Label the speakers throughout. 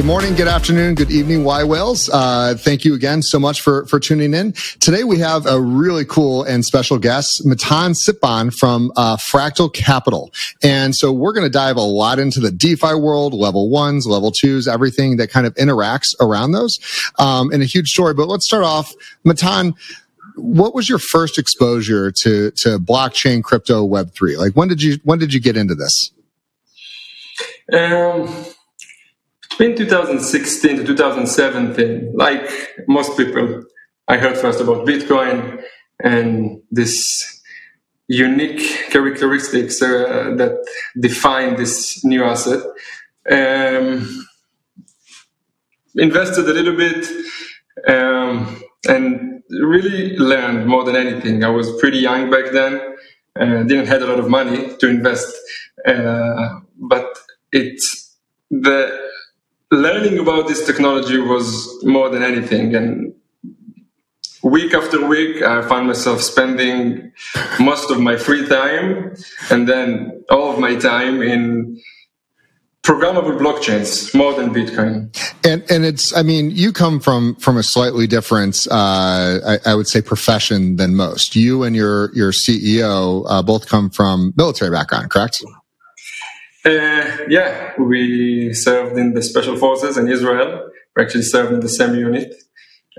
Speaker 1: Good morning, good afternoon, good evening, yWhales. Uh, thank you again so much for, for tuning in. Today we have a really cool and special guest, Matan Sitbon from uh, Fractal Capital. And so we're going to dive a lot into the DeFi world, level ones, level twos, everything that kind of interacts around those um, in a huge story. But let's start off, Matan what was your first exposure to to blockchain crypto web 3 like when did you when did you get into this
Speaker 2: um between 2016 to 2017, like most people, I heard first about Bitcoin and this unique characteristics uh, that define this new asset. Um, invested a little bit um, and really learned more than anything. I was pretty young back then, uh, didn't have a lot of money to invest, uh, but it's the learning about this technology was more than anything. And week after week, I found myself spending most of my free time and then all of my time in programmable blockchains more than bitcoin
Speaker 1: and and it's i mean you come from from a slightly different uh, I, I, would say profession than most you and your your ceo uh, both come from military background correct
Speaker 2: uh, yeah, we served in the special forces in Israel. We actually served in the same unit,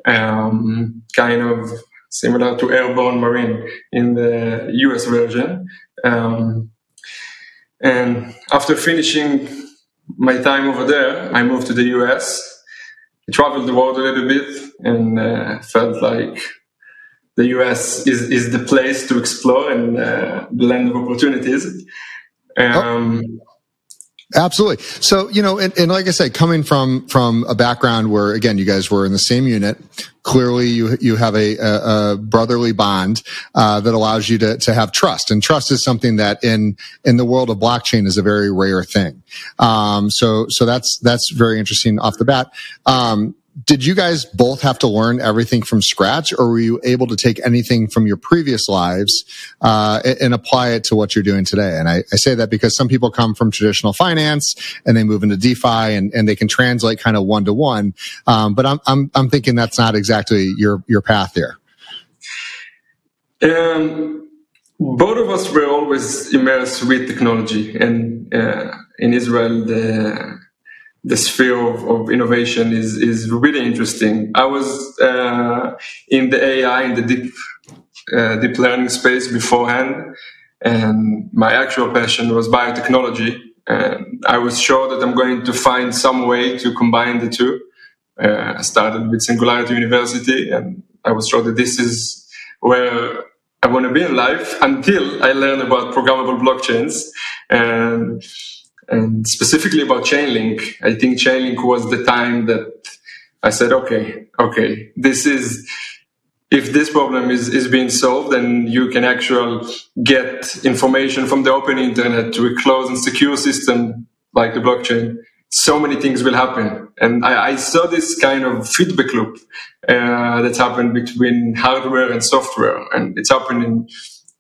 Speaker 2: um, kind of similar to airborne marine in the US version. Um, and after finishing my time over there, I moved to the US. I traveled the world a little bit and uh, felt like the US is, is the place to explore and uh, the land of opportunities.
Speaker 1: Um, oh. Absolutely. So, you know, and, and, like I said, coming from, from a background where, again, you guys were in the same unit, clearly you, you have a, a, a brotherly bond, uh, that allows you to, to have trust. And trust is something that in, in the world of blockchain is a very rare thing. Um, so, so that's, that's very interesting off the bat. Um, did you guys both have to learn everything from scratch or were you able to take anything from your previous lives uh, and apply it to what you're doing today? And I, I, say that because some people come from traditional finance and they move into defi and, and they can translate kind of one to one um, but I'm, I'm, I'm thinking that's not exactly your, your path there
Speaker 2: um, both of us were always immersed with technology and uh, in israel the the sphere of, of innovation is is really interesting. I was uh, in the AI in the deep uh, deep learning space beforehand, and my actual passion was biotechnology. And I was sure that I'm going to find some way to combine the two. Uh, I started with Singularity University, and I was sure that this is where I want to be in life until I learned about programmable blockchains. And and specifically about Chainlink, I think Chainlink was the time that I said, okay, okay, this is, if this problem is, is being solved and you can actually get information from the open internet to a closed and secure system like the blockchain, so many things will happen. And I, I saw this kind of feedback loop uh, that's happened between hardware and software. And it's happened in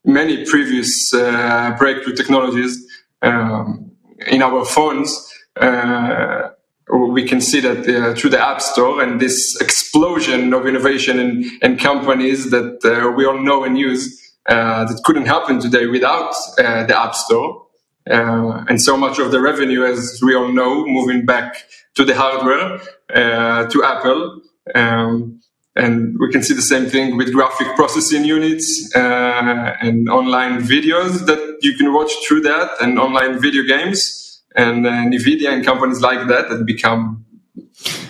Speaker 2: many previous uh, breakthrough technologies. Um, in our phones, uh, we can see that uh, through the App Store and this explosion of innovation and, and companies that uh, we all know and use uh, that couldn't happen today without uh, the App Store. Uh, and so much of the revenue, as we all know, moving back to the hardware, to Apple. Um, and we can see the same thing with graphic processing units uh, and online videos that you can watch through that and online video games and uh, nvidia and companies like that that become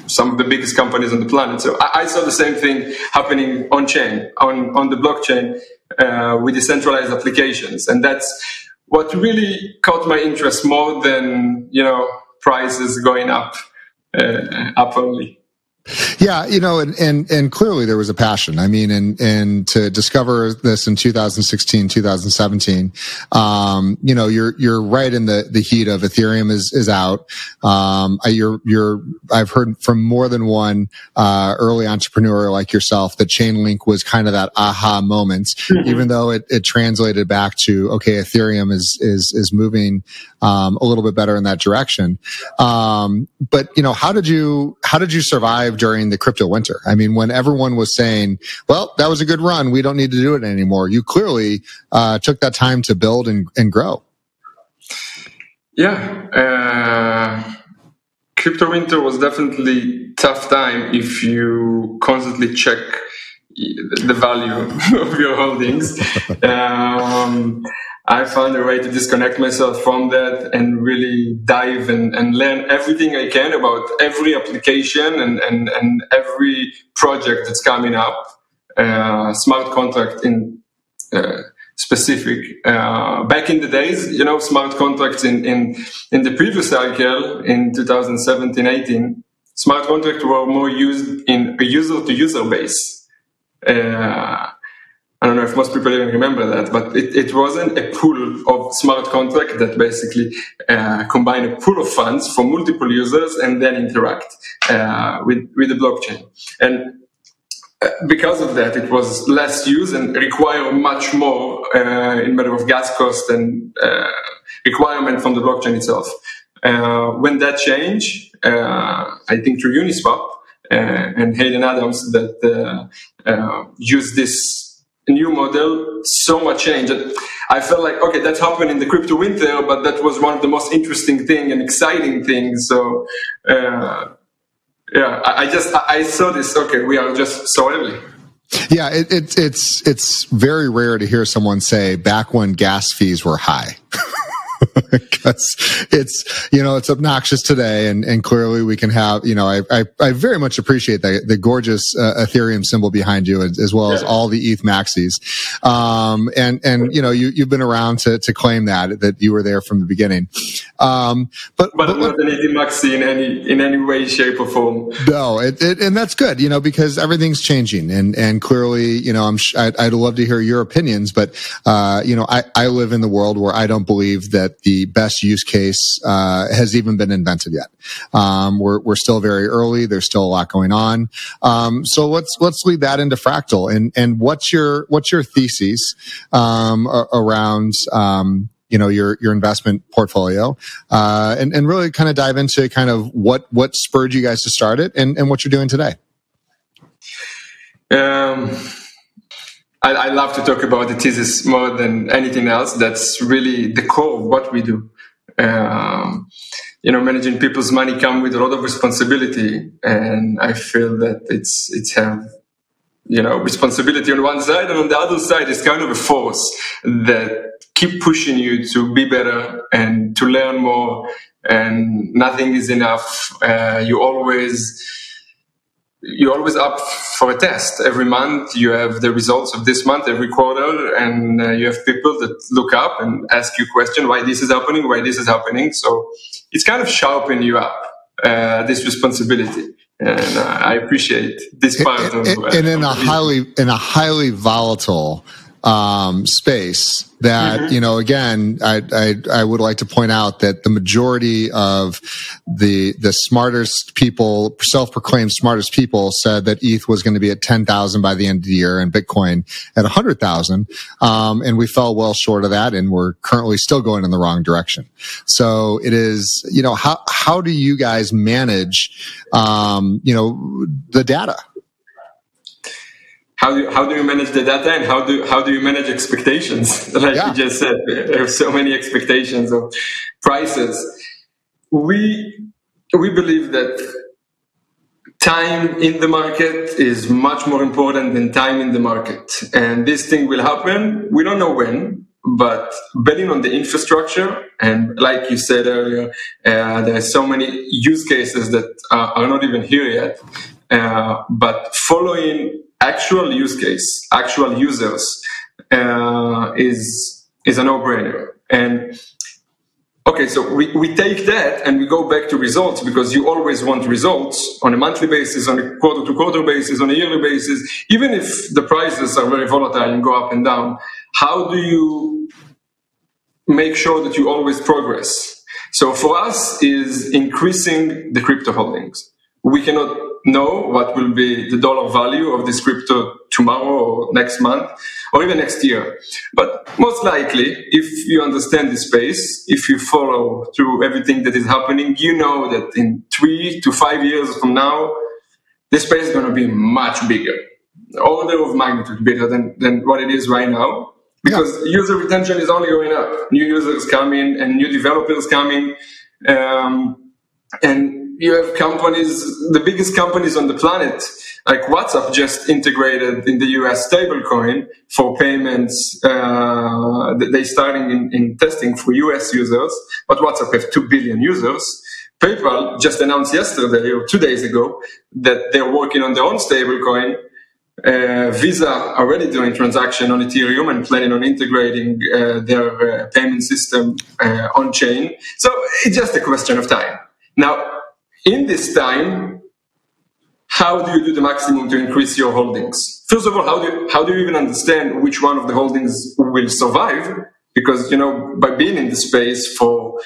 Speaker 2: some of the biggest companies on the planet so i, I saw the same thing happening on chain on, on the blockchain uh, with decentralized applications and that's what really caught my interest more than you know prices going up, uh, up only.
Speaker 1: Yeah, you know, and, and and clearly there was a passion. I mean, and and to discover this in 2016, 2017, um, you know, you're you're right in the the heat of Ethereum is is out. Um, you're you're I've heard from more than one uh, early entrepreneur like yourself that Chainlink was kind of that aha moment, mm-hmm. even though it, it translated back to okay, Ethereum is is is moving um, a little bit better in that direction. Um, but you know, how did you how did you survive during the crypto winter? I mean, when everyone was saying, "Well, that was a good run. We don't need to do it anymore," you clearly uh, took that time to build and, and grow.
Speaker 2: Yeah. Uh, crypto winter was definitely tough time if you constantly check the value of your holdings. Um, I found a way to disconnect myself from that and really dive and, and learn everything I can about every application and, and, and every project that's coming up. Uh, smart contract in uh, specific. Uh, back in the days, you know, smart contracts in, in, in the previous cycle in 2017 18, smart contracts were more used in a user to user base. Uh, I don't know if most people even remember that, but it, it wasn't a pool of smart contract that basically uh, combine a pool of funds for multiple users and then interact uh, with, with the blockchain. And uh, because of that, it was less used and require much more uh, in matter of gas cost and uh, requirement from the blockchain itself. Uh, when that changed, I think through Uniswap and Hayden Adams that used this new model, so much change. And I felt like, okay, that happened in the crypto winter, but that was one of the most interesting thing and exciting things. So, uh, yeah, I, I just I saw this. Okay, we are just so early.
Speaker 1: Yeah, it, it, it's it's very rare to hear someone say back when gas fees were high. because it's you know it's obnoxious today and and clearly we can have you know i i, I very much appreciate the the gorgeous uh, ethereum symbol behind you as, as well yeah. as all the eth maxis. Um and and you know you you've been around to to claim that that you were there from the beginning.
Speaker 2: Um but but, but not an eth maxi in any in any way shape or form.
Speaker 1: No it, it, and that's good you know because everything's changing and and clearly you know i'm I'd, I'd love to hear your opinions but uh you know i i live in the world where i don't believe that the best use case uh, has even been invented yet. Um, we're we're still very early. There's still a lot going on. Um, so let's let's lead that into Fractal and and what's your what's your thesis um, around um, you know your your investment portfolio uh, and and really kind of dive into kind of what what spurred you guys to start it and and what you're doing today.
Speaker 2: Um I, I, love to talk about the thesis more than anything else. That's really the core of what we do. Um, you know, managing people's money come with a lot of responsibility, and I feel that it's it's have you know responsibility on one side, and on the other side is kind of a force that keep pushing you to be better and to learn more. And nothing is enough. Uh, you always you're always up for a test. Every month you have the results of this month every quarter and uh, you have people that look up and ask you question why this is happening why this is happening. So it's kind of sharpening you up uh, this responsibility. And uh, i appreciate this part
Speaker 1: and,
Speaker 2: of
Speaker 1: and in a highly in a highly volatile um, space that mm-hmm. you know again I, I, I would like to point out that the majority of the the smartest people self-proclaimed smartest people said that eth was going to be at 10,000 by the end of the year and bitcoin at 100,000 um, and we fell well short of that and we're currently still going in the wrong direction. So it is you know how how do you guys manage um, you know the data
Speaker 2: how do you, how do you manage the data and how do how do you manage expectations? like yeah. you just said, there are so many expectations of prices. We we believe that time in the market is much more important than time in the market, and this thing will happen. We don't know when, but betting on the infrastructure and like you said earlier uh, there are so many use cases that are, are not even here yet uh, but following actual use case, actual users, uh, is is a no-brainer. And okay, so we, we take that and we go back to results because you always want results on a monthly basis, on a quarter to quarter basis, on a yearly basis, even if the prices are very volatile and go up and down. How do you make sure that you always progress? So for us is increasing the crypto holdings. We cannot know what will be the dollar value of this crypto tomorrow or next month or even next year. But most likely, if you understand the space, if you follow through everything that is happening, you know that in three to five years from now, the space is going to be much bigger, order of magnitude bigger than, than what it is right now. Because yeah. user retention is only going up. New users coming and new developers coming. Um, and you have companies, the biggest companies on the planet, like WhatsApp, just integrated in the US stablecoin for payments. Uh, they starting in, in testing for US users, but WhatsApp have two billion users. PayPal just announced yesterday or two days ago that they're working on their own stablecoin. Uh, Visa already doing transaction on Ethereum and planning on integrating uh, their uh, payment system uh, on chain. So it's just a question of time. Now, in this time, how do you do the maximum to increase your holdings? First of all, how do you, how do you even understand which one of the holdings will survive? Because you know, by being in the space for a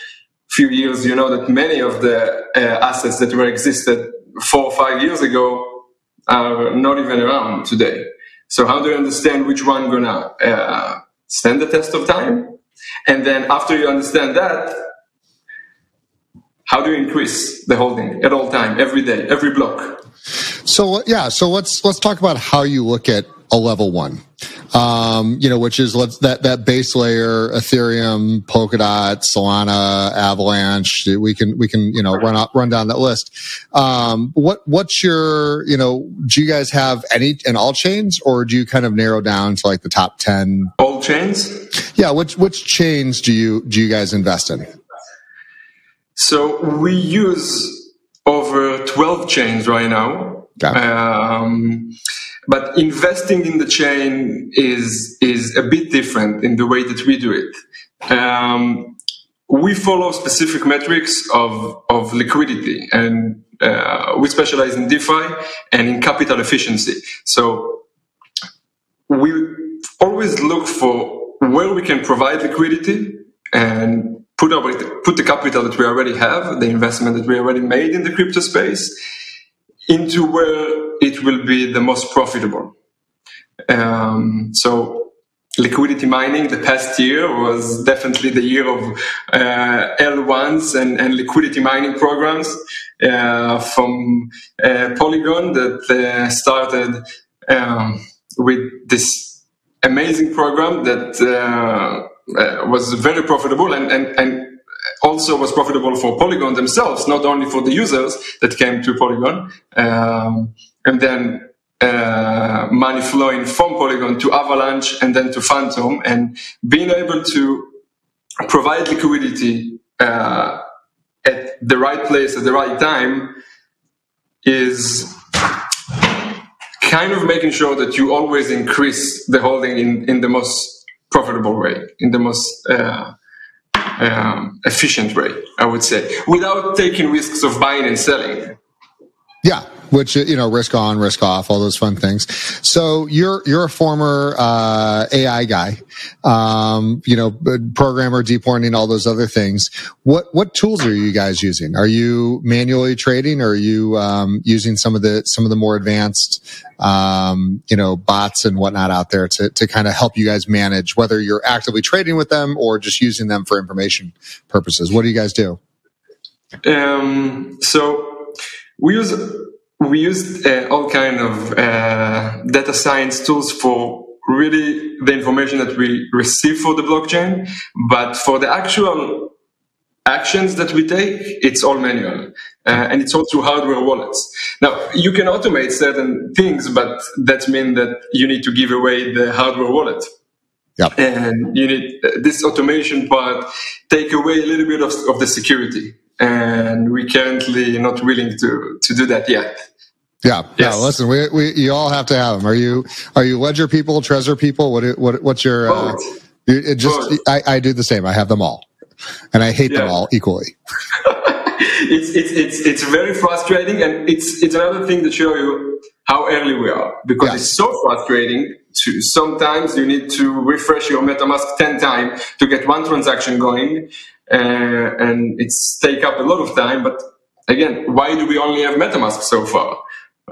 Speaker 2: few years, you know that many of the uh, assets that were existed four or five years ago are not even around today. So how do you understand which one gonna uh, stand the test of time? And then after you understand that, how do you increase the holding at all time, every day, every block?
Speaker 1: So yeah, so let's let's talk about how you look at a level one. Um, you know, which is let's that that base layer, Ethereum, Polkadot, Solana, Avalanche. We can we can you know run out, run down that list. Um, what what's your you know? Do you guys have any in all chains, or do you kind of narrow down to like the top ten?
Speaker 2: All chains.
Speaker 1: Yeah, which which chains do you do you guys invest in?
Speaker 2: So we use over 12 chains right now. Um, but investing in the chain is is a bit different in the way that we do it. Um, we follow specific metrics of of liquidity, and uh, we specialize in DeFi and in capital efficiency. So we always look for where we can provide liquidity and put put the capital that we already have, the investment that we already made in the crypto space, into where it will be the most profitable. Um, so liquidity mining the past year was definitely the year of uh, L1s and, and, liquidity mining programs uh, from uh, Polygon that uh, started um, with this amazing program that uh, was very profitable and, and, and also was profitable for Polygon themselves, not only for the users that came to Polygon. Um, and then uh, money flowing from Polygon to Avalanche and then to Fantom, and being able to provide liquidity uh, at the right place at the right time is kind of making sure that you always increase the holding in, in the most profitable way, in the most uh, um, efficient way, I would say, without taking risks of buying and selling.
Speaker 1: Yeah, which you know, risk on, risk off, all those fun things. So you're you're a former uh, AI guy, um, you know, programmer, deep learning, all those other things. What what tools are you guys using? Are you manually trading, or are you um, using some of the some of the more advanced, um, you know, bots and whatnot out there to to kind of help you guys manage whether you're actively trading with them or just using them for information purposes? What do you guys do?
Speaker 2: Um, so we use we used uh, all kind of uh, data science tools for really the information that we receive for the blockchain, but for the actual actions that we take, it's all manual. Uh, and it's all through hardware wallets. Now, you can automate certain things, but that means that you need to give away the hardware wallet. And you need uh, this automation part take away a little bit of, of the security and we currently not willing to to do that yet.
Speaker 1: Yeah, yes. yeah. Listen, we, we you all have to have them. Are you are you ledger people, Trezor people? What what what's your
Speaker 2: uh,
Speaker 1: It just I, I do the same. I have them all, and I hate yeah. them all equally.
Speaker 2: it's, it's it's it's very frustrating, and it's it's another thing to show you how early we are because it's so frustrating. To sometimes you need to refresh your MetaMask ten times to get one transaction going, uh, and it's take up a lot of time. But again, why do we only have MetaMask so far?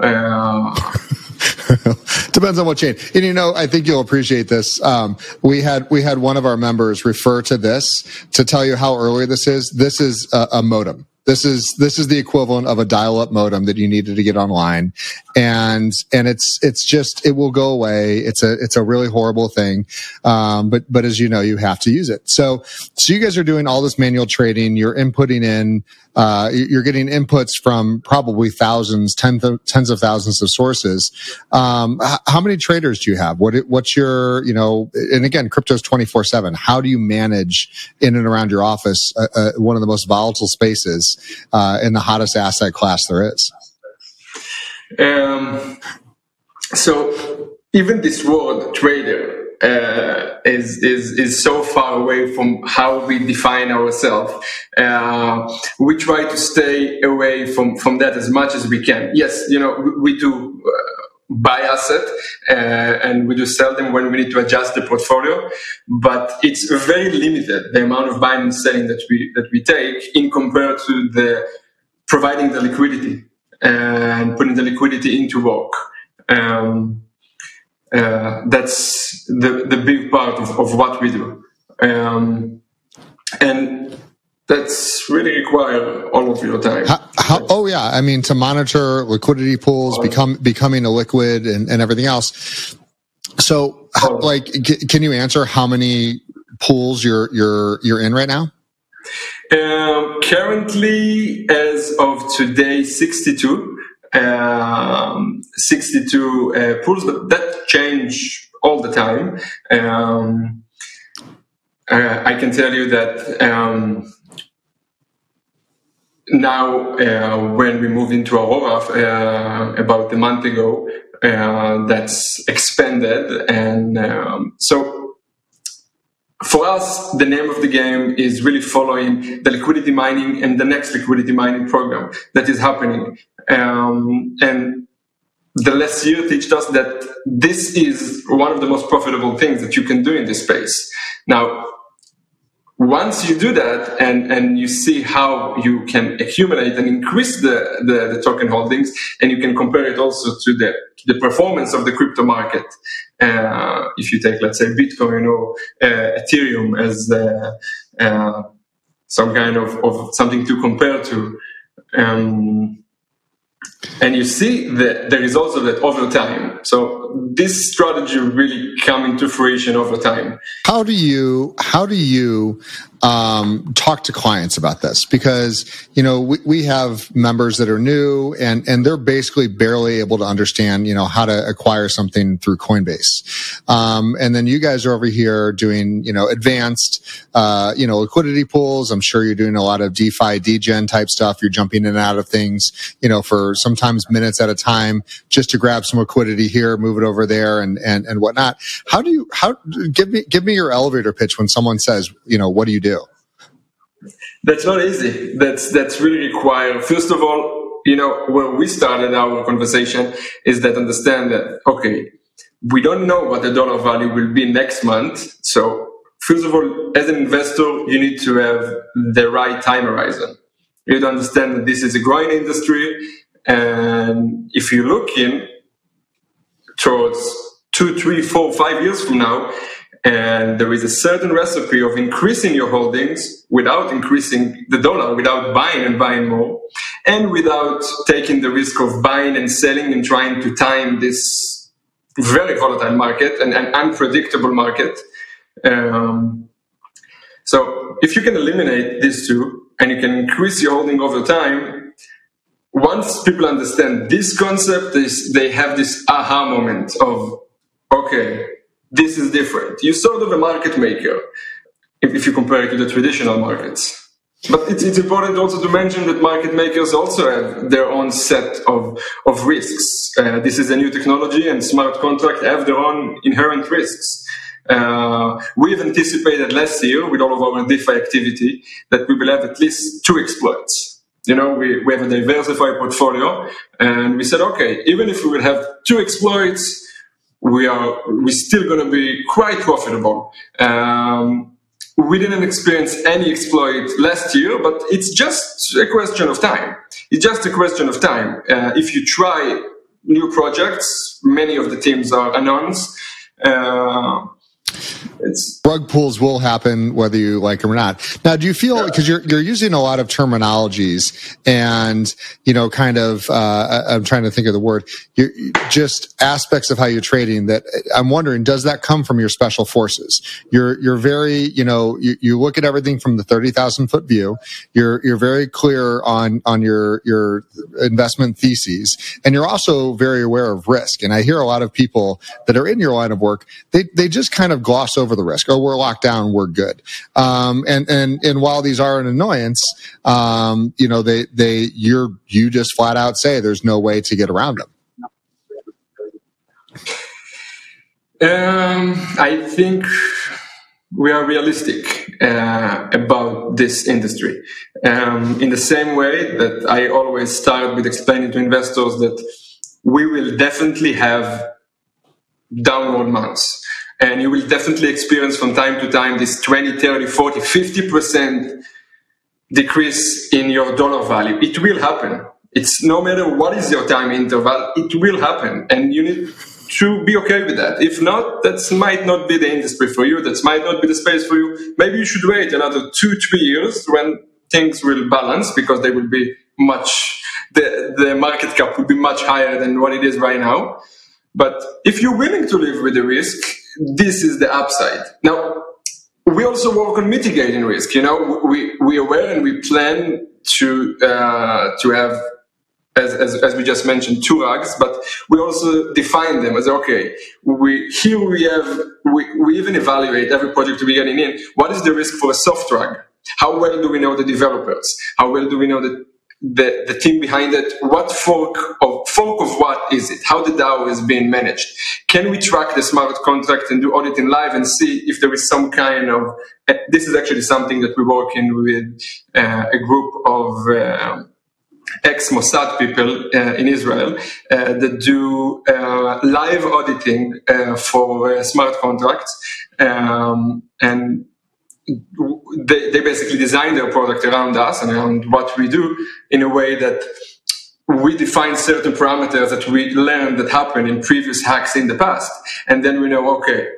Speaker 1: Depends on what chain. And you know, I think you'll appreciate this. Um, we had we had one of our members refer to this to tell you how early this is. This is a, a modem. This is this is the equivalent of a dial-up modem that you needed to get online, and and it's it's just it will go away. It's a it's a really horrible thing, um, but but as you know, you have to use it. So so you guys are doing all this manual trading. You're inputting in uh, you're getting inputs from probably thousands, tens of, tens of thousands of sources. Um, how many traders do you have? What, what's your, you know, and again, crypto's 24 seven. How do you manage in and around your office, uh, uh, one of the most volatile spaces, uh, in the hottest asset class there is?
Speaker 2: Um, so even this word trader uh, is, is, is so far away from how we define ourselves. Uh, we try to stay away from, from that as much as we can. Yes, you know, we, we do uh, buy asset uh, and we do sell them when we need to adjust the portfolio, but it's very limited the amount of buying and selling that we that we take in compared to the providing the liquidity and putting the liquidity into work. Um, uh, that's the, the big part of, of what we do. Um, and that's really require all of your time.
Speaker 1: How, how, oh yeah, I mean to monitor liquidity pools, become becoming a liquid, and, and everything else. So, how, like, can you answer how many pools you're you're you're in right now?
Speaker 2: Um, currently, as of today, sixty-two um, 62 uh, pools, but that change all the time. Um, uh, I can tell you that um, now, uh, when we moved into Aurora uh, about a month ago, uh, that's expanded, and um, so for us, the name of the game is really following the liquidity mining and the next liquidity mining program that is happening. Um, and the last year teaches us that this is one of the most profitable things that you can do in this space. Now, once you do that and, and you see how you can accumulate and increase the, the, the, token holdings, and you can compare it also to the, to the performance of the crypto market. Uh, if you take, let's say, Bitcoin or uh, Ethereum as uh, some kind of, of something to compare to, um, and you see the, the results of that over time. So this strategy really come into fruition over time.
Speaker 1: How do you how do you um, talk to clients about this because you know we, we have members that are new and and they're basically barely able to understand you know how to acquire something through Coinbase, um, and then you guys are over here doing you know advanced uh, you know liquidity pools. I'm sure you're doing a lot of DeFi, DGen type stuff. You're jumping in and out of things you know for sometimes minutes at a time just to grab some liquidity here, move it over there, and and and whatnot. How do you how give me give me your elevator pitch when someone says you know what do you do?
Speaker 2: That's not easy. That's that's really required. First of all, you know, where we started our conversation is that understand that okay, we don't know what the dollar value will be next month. So first of all, as an investor, you need to have the right time horizon. You need to understand that this is a growing industry, and if you look in towards two, three, four, five years from now, and there is a certain recipe of increasing your holdings without increasing the dollar, without buying and buying more, and without taking the risk of buying and selling and trying to time this very volatile market and an unpredictable market. Um, so if you can eliminate these two and you can increase your holding over time, once people understand this concept, is they have this aha moment of, okay, this is different. You're sort of a market maker if, if you compare it to the traditional markets. But it's, it's important also to mention that market makers also have their own set of, of risks. Uh, this is a new technology, and smart contracts have their own inherent risks. Uh, we've anticipated last year with all of our DeFi activity that we will have at least two exploits. You know, we, we have a diversified portfolio, and we said, okay, even if we will have two exploits, we are we're still going to be quite profitable. Um, we didn't experience any exploit last year, but it's just a question of time. It's just a question of time. Uh, if you try new projects, many of the teams are announced. Uh,
Speaker 1: it's rug pulls will happen whether you like them or not. Now, do you feel because you're you're using a lot of terminologies and you know, kind of uh, I'm trying to think of the word, you're, just aspects of how you're trading. That I'm wondering, does that come from your special forces? You're you're very you know you, you look at everything from the thirty thousand foot view. You're you're very clear on on your your investment theses, and you're also very aware of risk. And I hear a lot of people that are in your line of work, they they just kind of gloss over the risk. Oh, we're locked down, we're good. Um, and and and while these are an annoyance, um, you know, they they you're you just flat out say there's no way to get around them.
Speaker 2: Um, I think we are realistic uh, about this industry. Um, in the same way that I always start with explaining to investors that we will definitely have downward months and you will definitely experience from time to time this 20 30 40 50% decrease in your dollar value. It will happen. It's no matter what is your time interval it will happen. And you need to be okay with that. If not that might not be the industry for you that might not be the space for you. Maybe you should wait another two three years when things will balance because they will be much the, the market cap will be much higher than what it is right now. But if you're willing to live with the risk this is the upside. Now, we also work on mitigating risk. You know, we we aware and we plan to uh, to have. As, as, as we just mentioned, two rugs, but we also define them as okay. We here we have we, we even evaluate every project we're getting in. What is the risk for a soft rug? How well do we know the developers? How well do we know the the, the team behind it, what fork of fork of what is it? How the DAO is being managed? Can we track the smart contract and do auditing live and see if there is some kind of uh, this is actually something that we're working with uh, a group of uh, ex Mossad people in Israel that do live auditing for smart contracts um, and they, they basically design their product around us and around what we do in a way that we define certain parameters that we learned that happened in previous hacks in the past. And then we know, okay,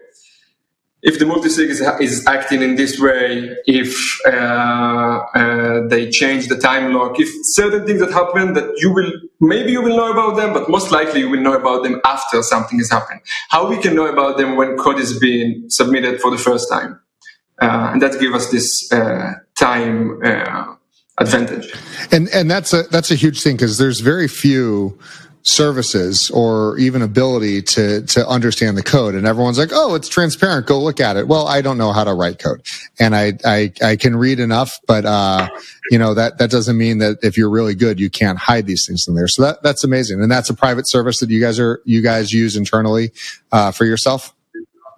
Speaker 2: if the multisig is, is acting in this way, if uh, uh, they change the time lock, if certain things that happen that you will, maybe you will know about them, but most likely you will know about them after something has happened. How we can know about them when code is being submitted for the first time. Uh, and that gives us this uh, time uh, advantage.
Speaker 1: And and that's a that's a huge thing because there's very few services or even ability to to understand the code. And everyone's like oh it's transparent. Go look at it. Well i don't know how to write code. And i i, I can read enough but uh you know that that doesn't mean that if you're really good you can't hide these things in there. So that that's amazing. And that's a private service that you guys are you guys use internally uh, for yourself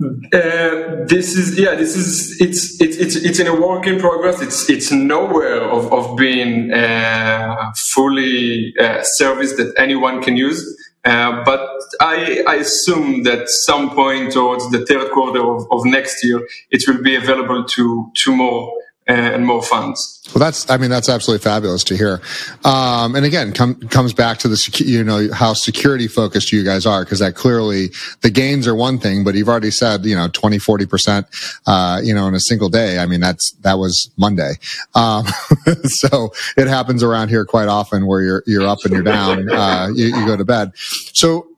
Speaker 2: uh, this is yeah. This is it's it's it's it's in a work in progress. It's it's nowhere of of being uh, fully uh, service that anyone can use. Uh, but I, I assume that some point towards the third quarter of, of next year, it will be available to to more and more funds.
Speaker 1: Well, that's, I mean, that's absolutely fabulous to hear. Um, and again, come, comes back to the, you know, how security focused you guys are, because that clearly the gains are one thing, but you've already said, you know, 20, 40%, uh, you know, in a single day. I mean, that's, that was Monday. Um, so it happens around here quite often where you're, you're up and you're down, uh, you, you go to bed. So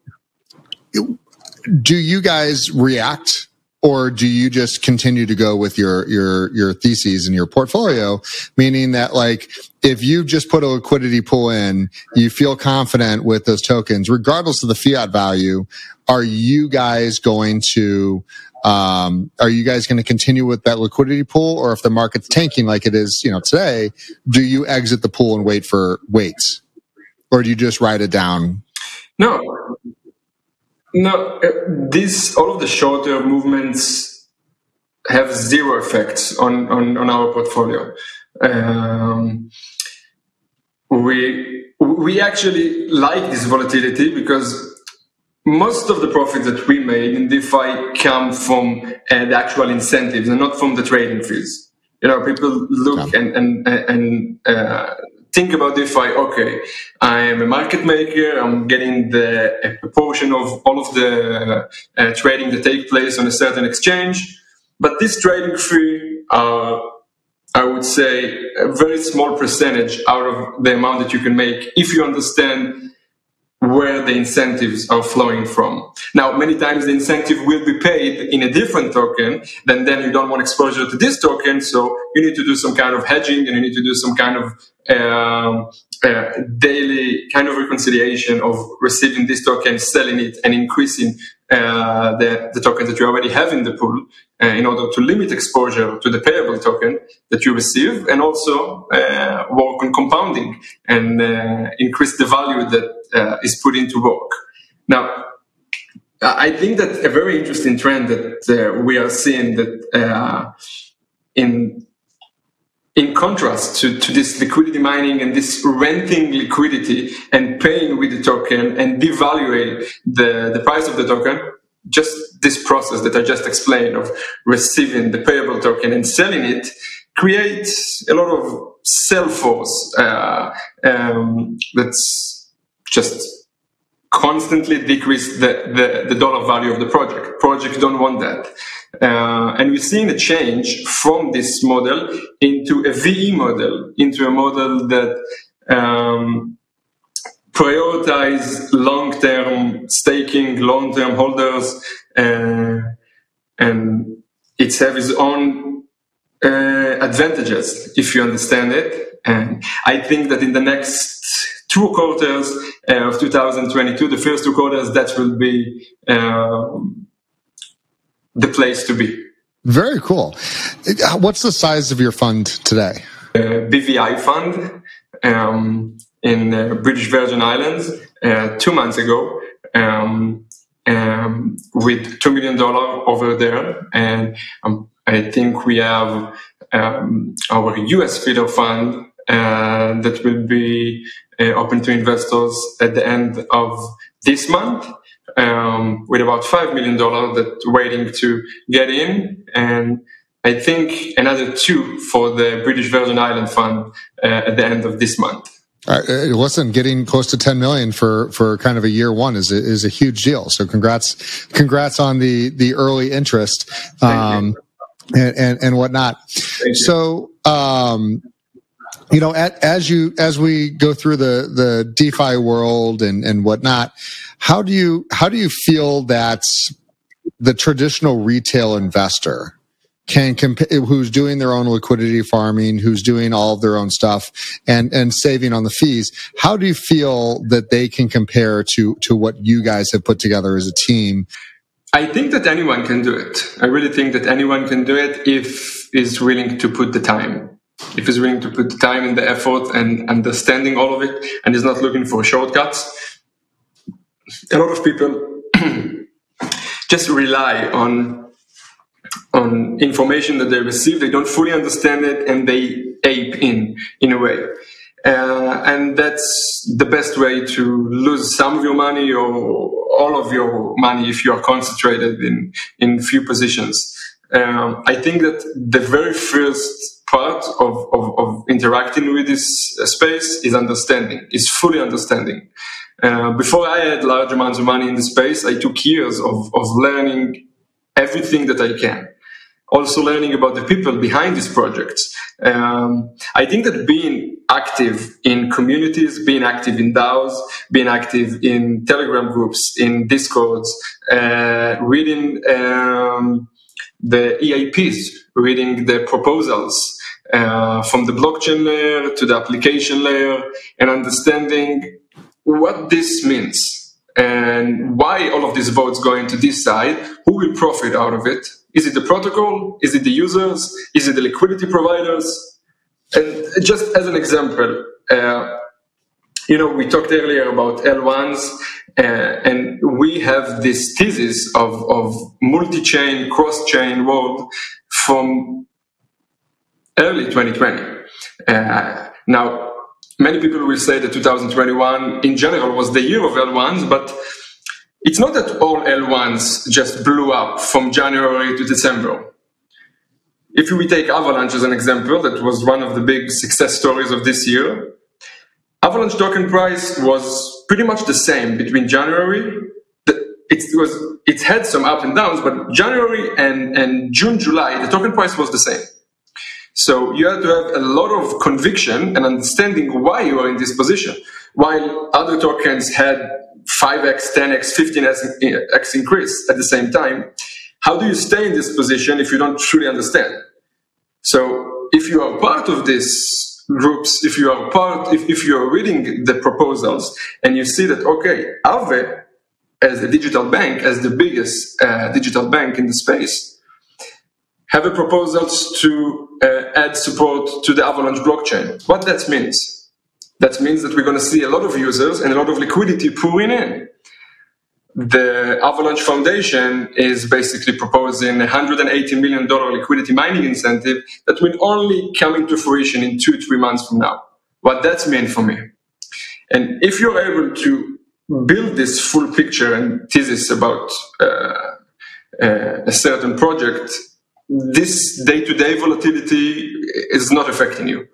Speaker 1: do you guys react or do you just continue to go with your your your theses and your portfolio? Meaning that like if you just put a liquidity pool in you feel confident with those tokens regardless of the fiat value are you guys going to Um, are you guys going to continue with that liquidity pool, or if the market's tanking like it is, you know, today, do you exit the pool and wait for weights, or do you just write it down?
Speaker 2: No, no. Uh, this all of the short-term movements have zero effects on on, on our portfolio. Um, we we actually like this volatility because most of the profits that we made in DeFi come from uh, the actual incentives and not from the trading fees. You know, people look yeah. and and and uh, think about if I, Okay, I am a market maker. I'm getting the proportion of all of the uh, trading that take place on a certain exchange, but this trading fee are I would say a very small percentage out of the amount that you can make if you understand where the incentives are flowing from. Now, many times the incentive will be paid in a different token, then then you don't want exposure to this token, so you need to do some kind of hedging and you need to do some kind of um, uh, daily kind of reconciliation of receiving this token, selling it, and increasing uh, the, the token that you already have in the pool uh, in order to limit exposure to the payable token that you receive and also uh, work on compounding and uh, increase the value that uh, is put into work. Now, I think that a very interesting trend that we are seeing that in in contrast to, to this liquidity mining and this renting liquidity and paying with the token and devaluing the, the price of the token, just this process that I just explained of receiving the payable token and selling it creates a lot of sell force uh, um, that's just constantly decrease the, the, the, dollar value of the project. Projects don't want that. Uh, and we're seeing a change from this model into a VE model, into a model that um, prioritize long-term staking, long-term holders, uh, and it has its own uh, advantages if you understand it. And I think that in the next two quarters uh, of 2022, the first two quarters, that will be um, the place to be.
Speaker 1: Very cool. What's the size of your fund today?
Speaker 2: Uh, BVI fund um, in uh, British Virgin Islands uh, two months ago. Um, um, with two million dollar over there, and um, I think we have um, our US feeder fund uh, that will be uh, open to investors at the end of this month. Um, with about five million dollars that waiting to get in, and I think another two for the British Virgin Island Fund uh, at the end of this month.
Speaker 1: Uh, listen, getting close to 10 million for, for kind of a year one is a, is a huge deal. So congrats, congrats on the, the early interest, um, and, and, and, whatnot. So, um, you know, at, as you as we go through the the DeFi world and and whatnot, how do you how do you feel that the traditional retail investor can comp- who's doing their own liquidity farming, who's doing all of their own stuff and and saving on the fees, how do you feel that they can compare to to what you guys have put together as a team?
Speaker 2: I think that anyone can do it. I really think that anyone can do it if is willing to put the time if he's willing to put the time and the effort and understanding all of it and is not looking for shortcuts. A lot of people just rely on on information that they receive. They don't fully understand it and they ape in in a way. Uh, and that's the best way to lose some of your money or all of your money if you are concentrated in in few positions. Um, I think that the very first part of, of, of, interacting with this space is understanding, is fully understanding. Uh, before I had large amounts of money in the space, I took years of, of learning everything that I can. Also learning about the people behind these projects. Um, I think that being active in communities, being active in DAOs, being active in Telegram groups, in Discords, uh, reading um, the EIPs, reading the proposals, uh, from the blockchain layer to the application layer and understanding what this means. and why all of these votes going to this side, who will profit out of it? Is it the protocol? Is it the users? Is it the liquidity providers? And just as an example, uh, you know, we talked earlier about L1s, uh, and we have this thesis of, of multi-chain, cross-chain world from early 2020. Uh, now, many people will say that 2021 in general was the year of L1s, but it's not that all L1s just blew up from January to December. If we take Avalanche as an example, that was one of the big success stories of this year. Avalanche token price was pretty much the same between January. It was it had some up and downs, but January and, and June, July, the token price was the same. So you have to have a lot of conviction and understanding why you are in this position. While other tokens had 5x, 10x, 15x increase at the same time, how do you stay in this position if you don't truly understand? So if you are part of this groups, if you are part, if, if you are reading the proposals and you see that, okay, Aave as a digital bank, as the biggest uh, digital bank in the space, have a proposals to uh, add support to the Avalanche blockchain. What that means? That means that we're going to see a lot of users and a lot of liquidity pouring in the Avalanche Foundation is basically proposing a $180 million liquidity mining incentive that will only come into fruition in two, three months from now. What that's meant for me. And if you're able to build this full picture and thesis about uh, uh, a certain project, this day to day volatility is not affecting you.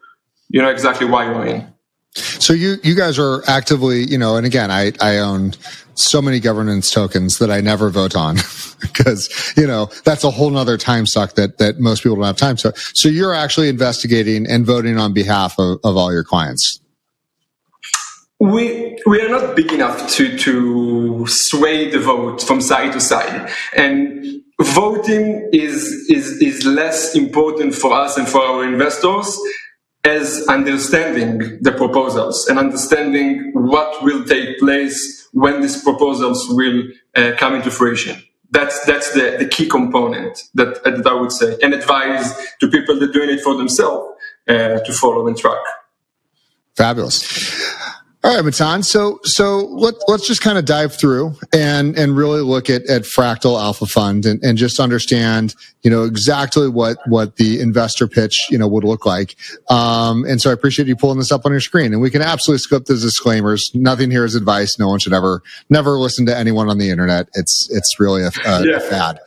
Speaker 2: You know exactly why you're in.
Speaker 1: So you you guys are actively, you know, and again, I I own so many governance tokens that I never vote on because you know that's a whole nother time suck that that most people don't have time So So you're actually investigating and voting on behalf of, of all your clients.
Speaker 2: We we are not big enough to to sway the vote from side to side, and voting is is is less important for us and for our investors as understanding the proposals and understanding what will take place when these proposals will uh, come into fruition. That's that's the, the key component that, that I would say, and advise to people that are doing it for themselves uh, to follow and track.
Speaker 1: Fabulous. All right, Matan. So, so let, let's just kind of dive through and, and really look at, at Fractal Alpha Fund and, and just understand, you know, exactly what, what the investor pitch, you know, would look like. Um, and so I appreciate you pulling this up on your screen and we can absolutely skip the disclaimers. Nothing here is advice. No one should ever, never listen to anyone on the internet. It's, it's really a, a, yeah. a fad.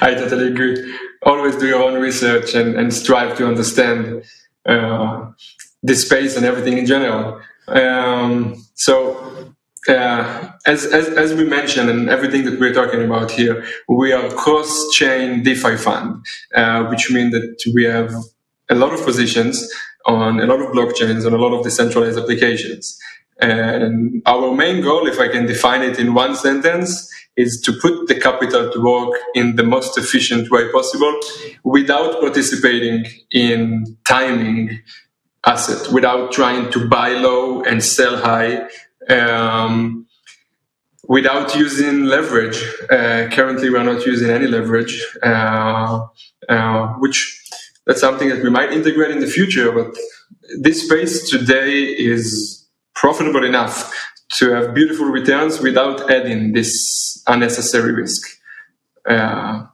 Speaker 2: I totally agree. Always do your own research and, and strive to understand, uh, this space and everything in general. Um, so uh, as, as, as, we mentioned and everything that we're talking about here, we are cross-chain DeFi fund, uh, which means that we have a lot of positions on a lot of blockchains and a lot of decentralized applications. And our main goal, if I can define it in one sentence, is to put the capital to work in the most efficient way possible without participating in timing asset without trying to buy low and sell high. Um, without using leverage. Uh, currently, we're not using any leverage, uh, uh, which that's something that we might integrate in the future. But this space today is profitable enough to have beautiful returns without adding this unnecessary risk. Uh,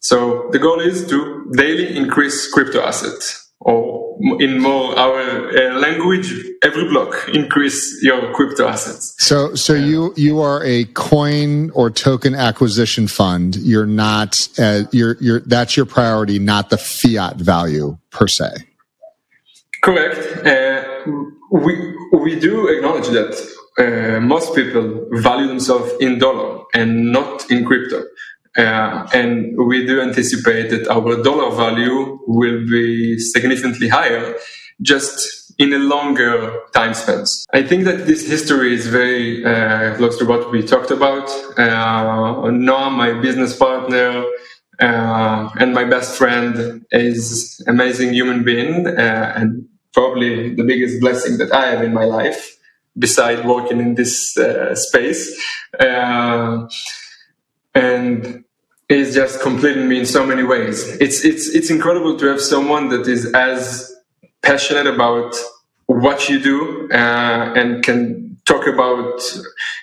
Speaker 2: so the goal is to daily increase crypto assets or in more our uh, language, every block increase your crypto assets.
Speaker 1: So, so you you are a coin or token acquisition fund. You're not. Uh, you're you're that's your priority, not the fiat value per se.
Speaker 2: Correct. Uh, we we do acknowledge that uh, most people value themselves in dollar and not in crypto. Uh, and we do anticipate that our dollar value will be significantly higher just in a longer time span. I think that this history is very uh, close to what we talked about. Uh, Noam, my business partner, uh, and my best friend is amazing human being uh, and probably the biggest blessing that I have in my life. beside working in this uh, space. And it's just completing me in so many ways. It's it's it's incredible to have someone that is as passionate about what you do uh, and can talk about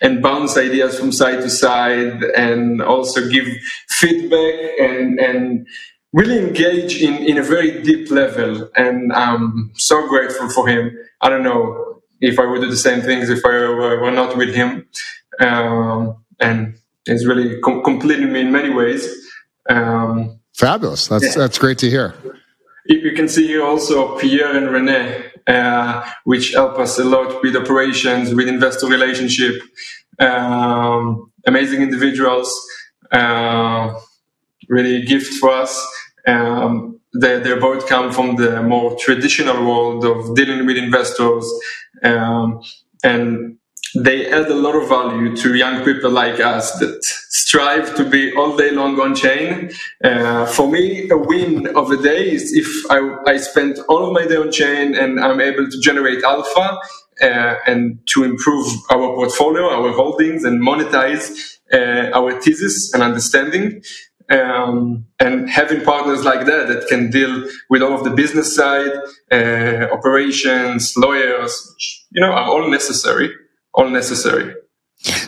Speaker 2: and bounce ideas from side to side and also give feedback and and really engage in in a very deep level. And i'm so grateful for him. I don't know if i would do the same things if i were, were not with him. Um, and it's really com- completing me in many ways um,
Speaker 1: fabulous that's yeah. that's great to hear If
Speaker 2: you can see here also Pierre and Rene, uh, which help us a lot with operations, with investor relationship. Um, amazing individuals, uh, really a gift for us. Um, they, they both come from the more traditional world of dealing with investors, um, and they add a lot of value to young people like us that strive to be all day long on chain. Uh, for me, a win of a day is if I, I spend all of my day on chain and I'm able to generate alpha uh, and to improve our portfolio, our holdings, and monetize uh, our thesis and understanding. Um, and having partners like that that can deal with all of the business side, uh, operations, lawyers, you know, are all necessary all necessary.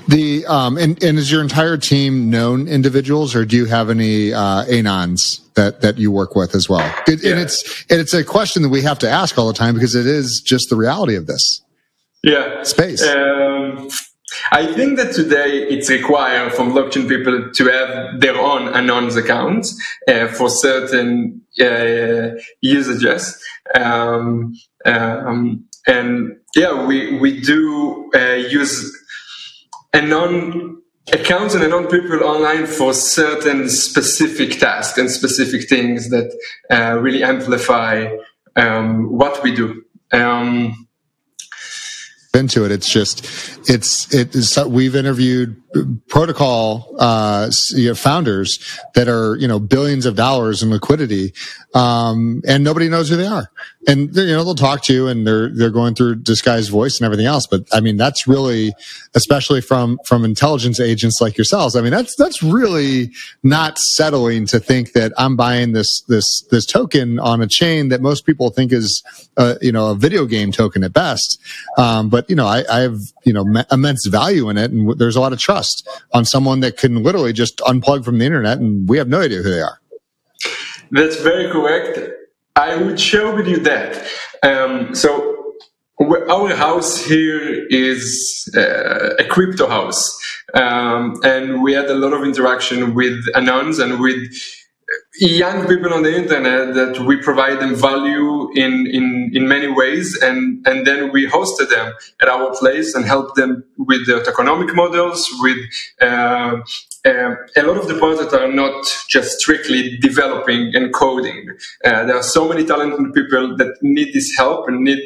Speaker 1: The um and, and is your entire team known individuals, or do you have any uh, anons that that you work with as well? It, yeah. And it's and it's a question that we have to ask all the time because it is just the reality of this.
Speaker 2: Yeah,
Speaker 1: space.
Speaker 2: Um, I think that today it's required from blockchain people to have their own anons accounts uh, for certain uh, usages. Um, um, and yeah, we we do uh, use a non accounts and non people online for certain specific tasks and specific things that uh, really amplify um, what we do. Um,
Speaker 1: into it. It's just, it's, it's, we've interviewed protocol, uh, you know, founders that are, you know, billions of dollars in liquidity. Um, and nobody knows who they are and you know they'll talk to you and they're they're going through disguised voice and everything else. But i mean that's really especially from from intelligence agents like yourselves. I mean that's that's really not settling to think that i'm buying this this this token on a chain that most people think is a, you know a video game token at best. Um, but you know i i have you know immense value in it and there's a lot of trust on someone that can literally just unplug from the internet and we have no idea who they are.
Speaker 2: That's very correct I would share with you that. Um, so our house here is uh, a crypto house, um, and we had a lot of interaction with anons and with young people on the internet that we provide them value in, in, in many ways and, and then we hosted them at our place and helped them with the economic models with uh, uh, a lot of the are not just strictly developing and coding. Uh, there are so many talented people that need this help and need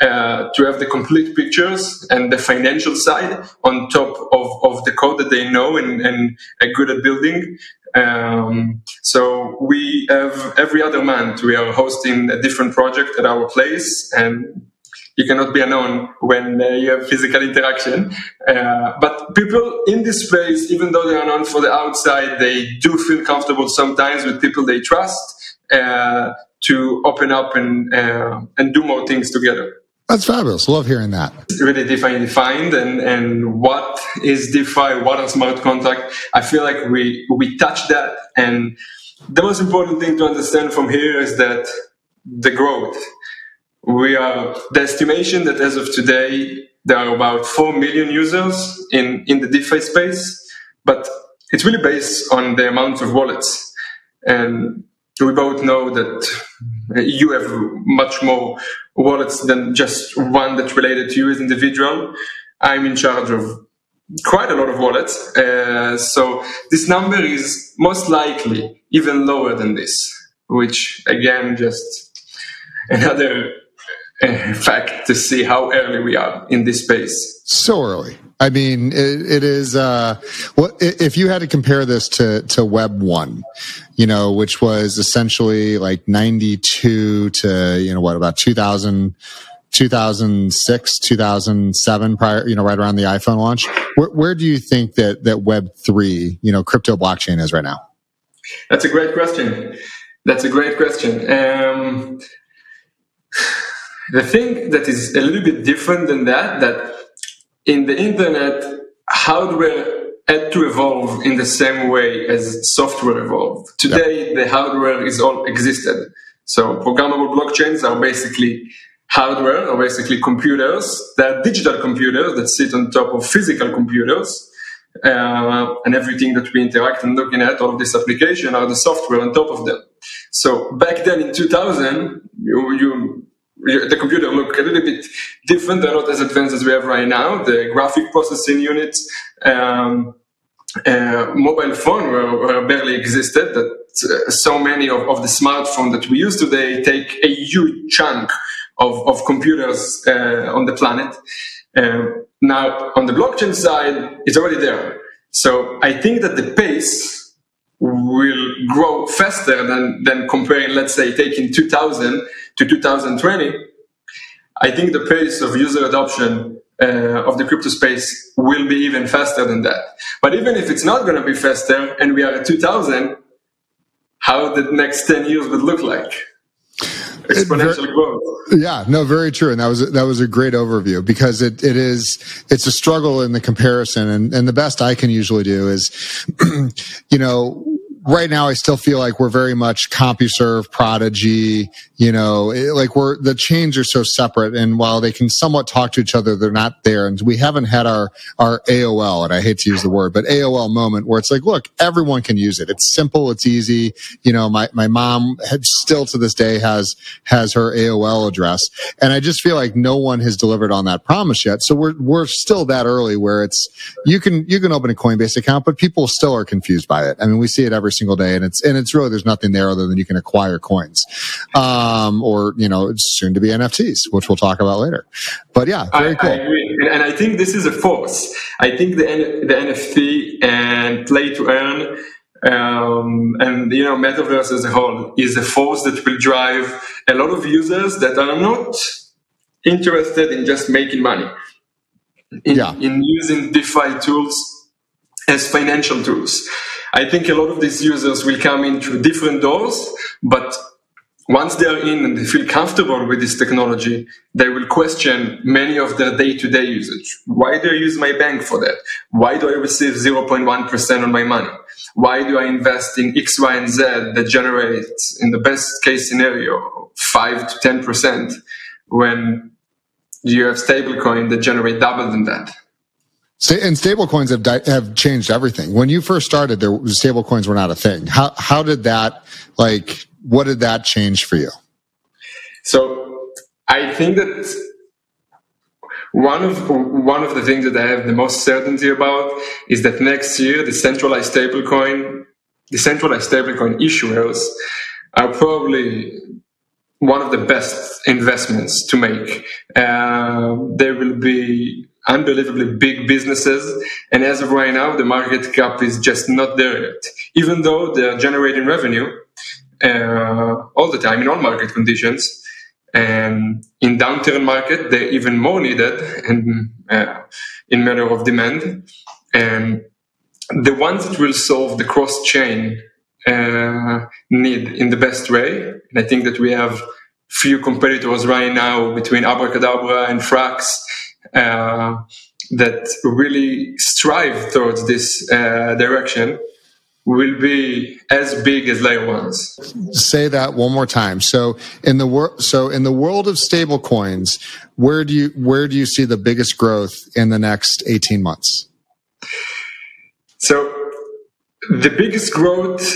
Speaker 2: uh, to have the complete pictures and the financial side on top of, of the code that they know and, and are good at building. Um, so we have every other month we are hosting a different project at our place and you cannot be unknown when uh, you have physical interaction. Uh, but people in this space, even though they are known for the outside, they do feel comfortable sometimes with people they trust uh, to open up and uh, and do more things together.
Speaker 1: That's fabulous. Love hearing that.
Speaker 2: It's really DeFi defined and, and what is DeFi, what are smart contract. I feel like we, we touch that. And the most important thing to understand from here is that the growth. We are the estimation that as of today, there are about 4 million users in, in the DeFi space, but it's really based on the amount of wallets. And we both know that you have much more wallets than just one that's related to you as individual. I'm in charge of quite a lot of wallets. Uh, so this number is most likely even lower than this, which again, just another uh, fact to see how early we are in this space.
Speaker 1: So early. I mean, it, it is. Uh, well, if you had to compare this to to Web one, you know, which was essentially like ninety two to you know what about two thousand 2006, 2007, prior, you know, right around the iPhone launch. Where, where do you think that that Web three, you know, crypto blockchain is right now?
Speaker 2: That's a great question. That's a great question. Um, the thing that is a little bit different than that, that in the internet, hardware had to evolve in the same way as software evolved. Today, yep. the hardware is all existed. So programmable blockchains are basically hardware, or basically computers. They're digital computers that sit on top of physical computers. Uh, and everything that we interact and looking at, all of this application are the software on top of them. So back then in 2000, you, you the computer looked a little bit different. They're not as advanced as we have right now. The graphic processing units, um, uh, mobile phone were, were, barely existed. That uh, so many of, of, the smartphones that we use today take a huge chunk of, of computers uh, on the planet. Um, now, on the blockchain side, it's already there. So I think that the pace will grow faster than, than comparing, let's say, taking 2000 to 2020. I think the pace of user adoption uh, of the crypto space will be even faster than that. But even if it's not going to be faster and we are at 2000, how the next 10 years would look like? exponential very, growth.
Speaker 1: Yeah, no, very true, and that was that was a great overview because it it is it's a struggle in the comparison, and and the best I can usually do is, you know, right now I still feel like we're very much CompuServe, Prodigy, you know, it, like we're, the chains are so separate. And while they can somewhat talk to each other, they're not there. And we haven't had our, our AOL, and I hate to use the word, but AOL moment where it's like, look, everyone can use it. It's simple. It's easy. You know, my, my mom had still to this day has, has her AOL address. And I just feel like no one has delivered on that promise yet. So we're, we're still that early where it's, you can, you can open a Coinbase account, but people still are confused by it. I mean, we see it every single day and it's, and it's really, there's nothing there other than you can acquire coins. Um, or, you know, it's soon to be NFTs, which we'll talk about later. But yeah, very I, cool. I
Speaker 2: agree. And I think this is a force. I think the, the NFT and play to earn um, and you know metaverse as a whole is a force that will drive a lot of users that are not interested in just making money in, yeah. in using defi tools as financial tools I think a lot of these users will come in through different doors, but once they are in and they feel comfortable with this technology, they will question many of their day-to-day usage. Why do I use my bank for that? Why do I receive 0.1% on my money? Why do I invest in X, Y, and Z that generate, in the best case scenario, 5 to 10% when you have stablecoin that generate double than that?
Speaker 1: And stablecoins have di- have changed everything. When you first started, there stablecoins were not a thing. How how did that like? What did that change for you?
Speaker 2: So I think that one of one of the things that I have the most certainty about is that next year the centralized stablecoin, the centralized stablecoin issuers are probably one of the best investments to make. Uh, there will be unbelievably big businesses. And as of right now, the market cap is just not there yet. Even though they're generating revenue uh, all the time in all market conditions. And in downturn market, they're even more needed and uh, in matter of demand. And the ones that will solve the cross chain uh, need in the best way. And I think that we have few competitors right now between Abracadabra and Frax uh, that really strive towards this uh, direction will be as big as layer ones.
Speaker 1: Say that one more time. So in the world, so in the world of stable coins, where do you where do you see the biggest growth in the next eighteen months?
Speaker 2: So the biggest growth,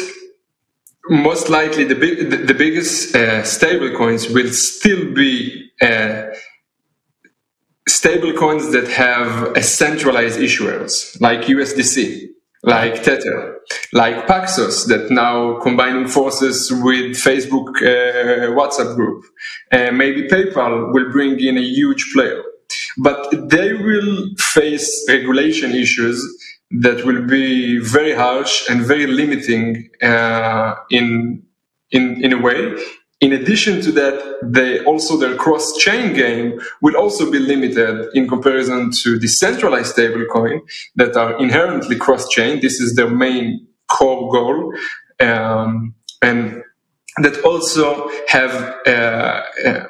Speaker 2: most likely, the big the, the biggest uh, stable coins will still be. Uh, stablecoins that have a centralized issuers like USDC, like Tether, like Paxos that now combining forces with Facebook uh, WhatsApp group. Uh, maybe PayPal will bring in a huge player. But they will face regulation issues that will be very harsh and very limiting uh, in, in, in a way in addition to that, they also their cross-chain game will also be limited in comparison to decentralized stablecoin that are inherently cross-chain. This is their main core goal, um, and that also have uh, uh,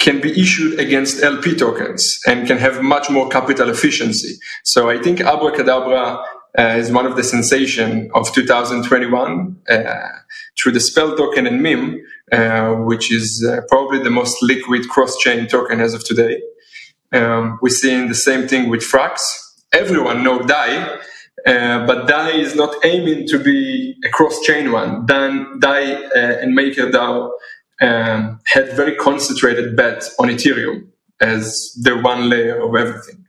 Speaker 2: can be issued against LP tokens and can have much more capital efficiency. So I think Abracadabra uh, is one of the sensation of 2021 uh, through the Spell token and MIM, uh, which is uh, probably the most liquid cross-chain token as of today. Um, we're seeing the same thing with Frax. Everyone know DAI, uh, but DAI is not aiming to be a cross-chain one. Dan, DAI uh, and MakerDAO um, had very concentrated bet on Ethereum as the one layer of everything.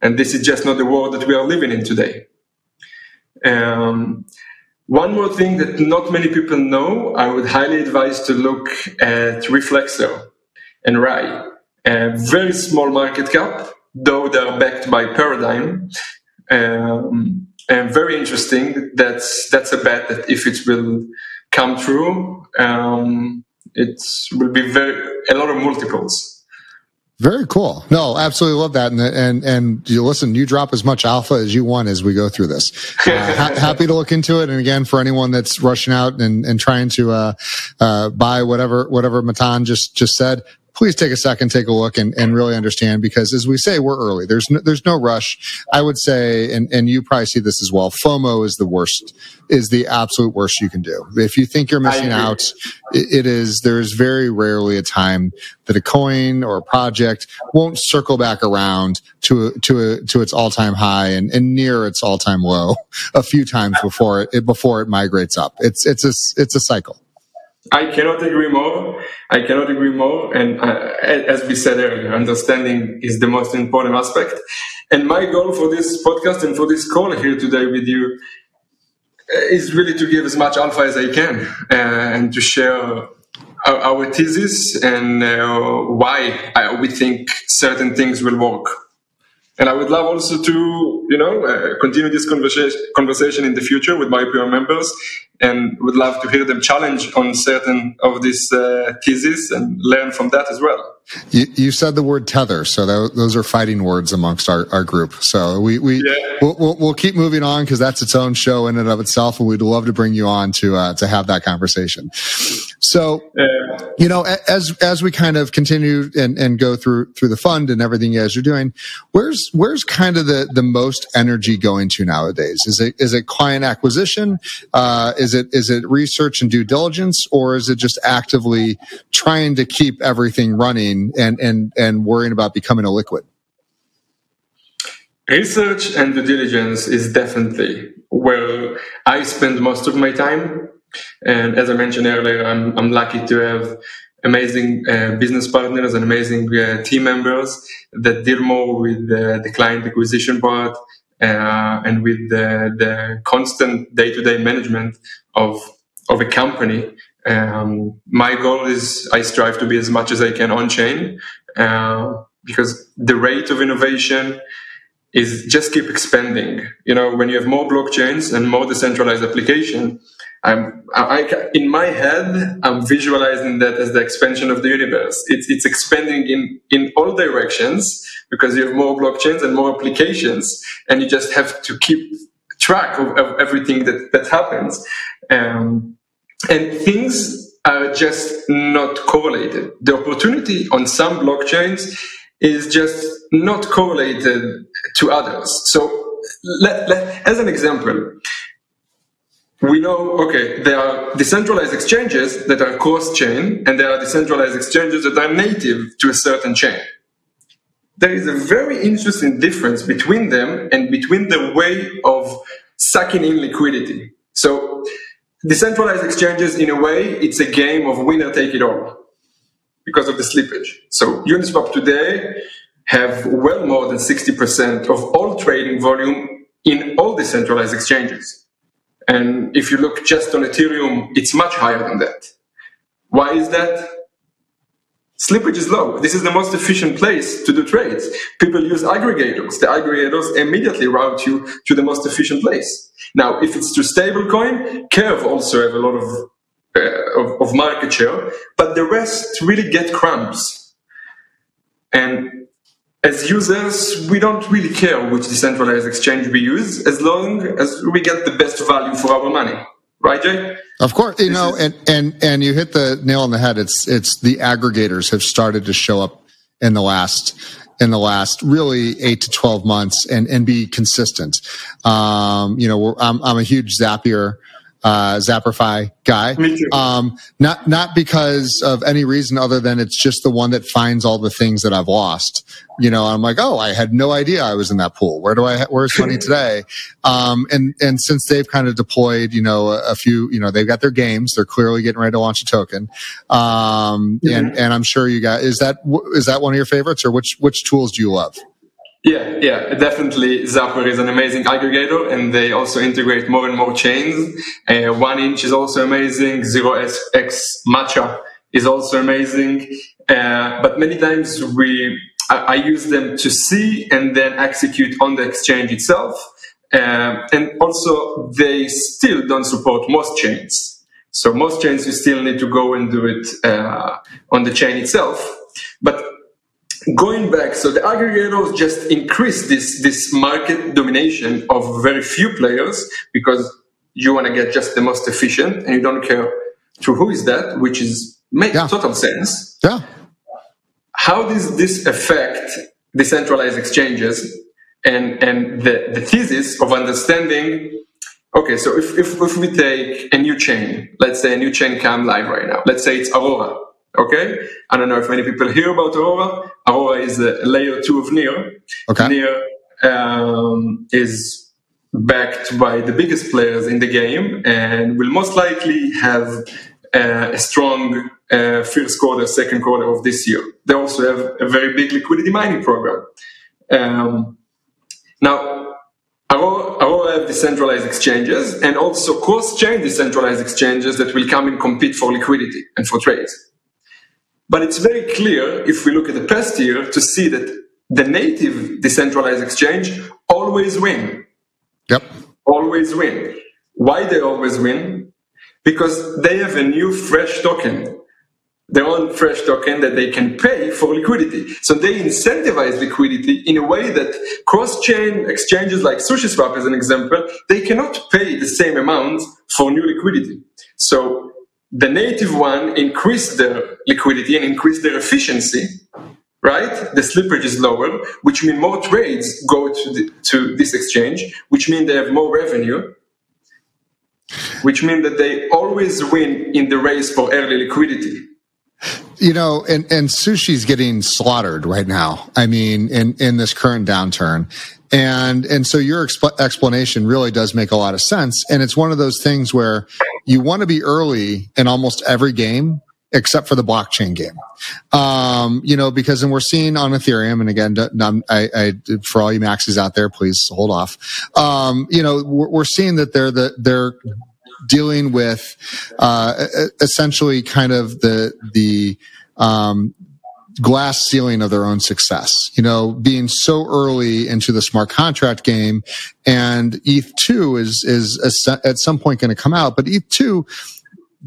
Speaker 2: And this is just not the world that we are living in today. Um, one more thing that not many people know, I would highly advise to look at Reflexer and Rai. A very small market cap, though they are backed by Paradigm. Um, and very interesting. That's that's a bet that if it will come true, um, it will be very a lot of multiples.
Speaker 1: Very cool. No, absolutely love that. And, and, and you listen, you drop as much alpha as you want as we go through this. Uh, ha- happy to look into it. And again, for anyone that's rushing out and, and trying to, uh, uh, buy whatever, whatever Matan just, just said, please take a second, take a look and, and really understand because as we say, we're early. There's no, there's no rush. I would say, and, and you probably see this as well. FOMO is the worst, is the absolute worst you can do. If you think you're missing out, it, it is, there's very rarely a time that a coin or a project won't circle back around to, to, a, to its all time high and, and near its all time low a few times before it, before it migrates up. It's, it's a, it's a cycle.
Speaker 2: I cannot agree more. I cannot agree more. And uh, as we said earlier, understanding is the most important aspect. And my goal for this podcast and for this call here today with you uh, is really to give as much alpha as I can uh, and to share our, our thesis and uh, why I, we think certain things will work. And I would love also to, you know, uh, continue this conversation conversation in the future with my peer members, and would love to hear them challenge on certain of these uh, theses and learn from that as well.
Speaker 1: You, you said the word tether, so that, those are fighting words amongst our, our group. So we we yeah. we'll, we'll, we'll, keep moving on because that's its own show in and of itself, and we'd love to bring you on to uh, to have that conversation. So, yeah. you know, as as we kind of continue and, and go through through the fund and everything you guys are doing, where's where's kind of the the most energy going to nowadays? Is it is it client acquisition? Uh, is it is it research and due diligence, or is it just actively trying to keep everything running and and and worrying about becoming a liquid?
Speaker 2: Research and due diligence is definitely where I spend most of my time and as I mentioned earlier, I'm, I'm lucky to have amazing uh, business partners and amazing uh, team members that deal more with uh, the client acquisition part uh, and with the, the constant day-to-day management of of a company. Um, my goal is I strive to be as much as I can on chain uh, because the rate of innovation is just keep expanding. You know, when you have more blockchains and more decentralized application, I'm, I, in my head, I'm visualizing that as the expansion of the universe. It's, it's expanding in, in all directions because you have more blockchains and more applications, and you just have to keep track of, of everything that, that happens. Um, and things are just not correlated. The opportunity on some blockchains is just not correlated to others. So, let, let, as an example, we know, okay, there are decentralized exchanges that are cross chain, and there are decentralized exchanges that are native to a certain chain. There is a very interesting difference between them and between the way of sucking in liquidity. So, decentralized exchanges, in a way, it's a game of winner take it all because of the slippage. So, Uniswap today have well more than 60% of all trading volume in all decentralized exchanges. And if you look just on Ethereum, it's much higher than that. Why is that? Slippage is low. This is the most efficient place to do trades. People use aggregators. The aggregators immediately route you to the most efficient place. Now, if it's to stablecoin, Curve also have a lot of uh, of, of market share, but the rest really get crumbs. And as users, we don't really care which decentralized exchange we use as long as we get the best value for our money. Right, Jay?
Speaker 1: Of course, you know, and, and, and you hit the nail on the head. It's, it's the aggregators have started to show up in the last, in the last really eight to 12 months and, and be consistent. Um, you know, I'm, I'm a huge Zapper uh, Zapper.fi guy.
Speaker 2: Me too.
Speaker 1: Um, not not because of any reason other than it's just the one that finds all the things that I've lost. You know, I'm like, oh, I had no idea I was in that pool. Where do I? Where's money today? Um, and and since they've kind of deployed, you know, a, a, few, you know, they've got their games. They're clearly getting ready to launch a token. Um, mm-hmm. and and I'm sure you got is that is that one of your favorites or which which tools do you love?
Speaker 2: Yeah, yeah, definitely. Zapper is an amazing aggregator, and they also integrate more and more chains. Uh, One Inch is also amazing. Zero X Matcha is also amazing. Uh, but many times we, I, I, use them to see and then execute on the exchange itself. Uh, and also, they still don't support most chains. So most chains you still need to go and do it uh, on the chain itself. But going back, so the aggregators just increase this this market domination of very few players because you want to get just the most efficient and you don't care to who is that, which is makes yeah. total sense.
Speaker 1: Yeah.
Speaker 2: How does this affect decentralized exchanges and and the, the thesis of understanding okay so if, if, if we take a new chain let's say a new chain come live right now let's say it's aurora Okay, I don't know if many people hear about Aurora. Aurora is a layer two of Near.
Speaker 1: Okay.
Speaker 2: Near um, is backed by the biggest players in the game and will most likely have uh, a strong uh, first quarter, second quarter of this year. They also have a very big liquidity mining program. Um, now, Aurora, Aurora have decentralized exchanges and also cross-chain decentralized exchanges that will come and compete for liquidity and for trades. But it's very clear if we look at the past year to see that the native decentralized exchange always win.
Speaker 1: Yep.
Speaker 2: Always win. Why they always win? Because they have a new fresh token, their own fresh token that they can pay for liquidity. So they incentivize liquidity in a way that cross-chain exchanges like SushiSwap, as an example, they cannot pay the same amount for new liquidity. So the native one increase their liquidity and increase their efficiency, right? The slippage is lower, which means more trades go to, the, to this exchange, which means they have more revenue, which means that they always win in the race for early liquidity.
Speaker 1: You know, and, and sushi's getting slaughtered right now. I mean, in, in this current downturn. And, and so your exp- explanation really does make a lot of sense. And it's one of those things where you want to be early in almost every game except for the blockchain game. Um, you know, because and we're seeing on Ethereum, and again, I, I, for all you maxis out there, please hold off. Um, you know, we're, we're, seeing that they're the they're dealing with uh, essentially kind of the the um, glass ceiling of their own success. You know, being so early into the smart contract game, and ETH two is is at some point going to come out, but ETH two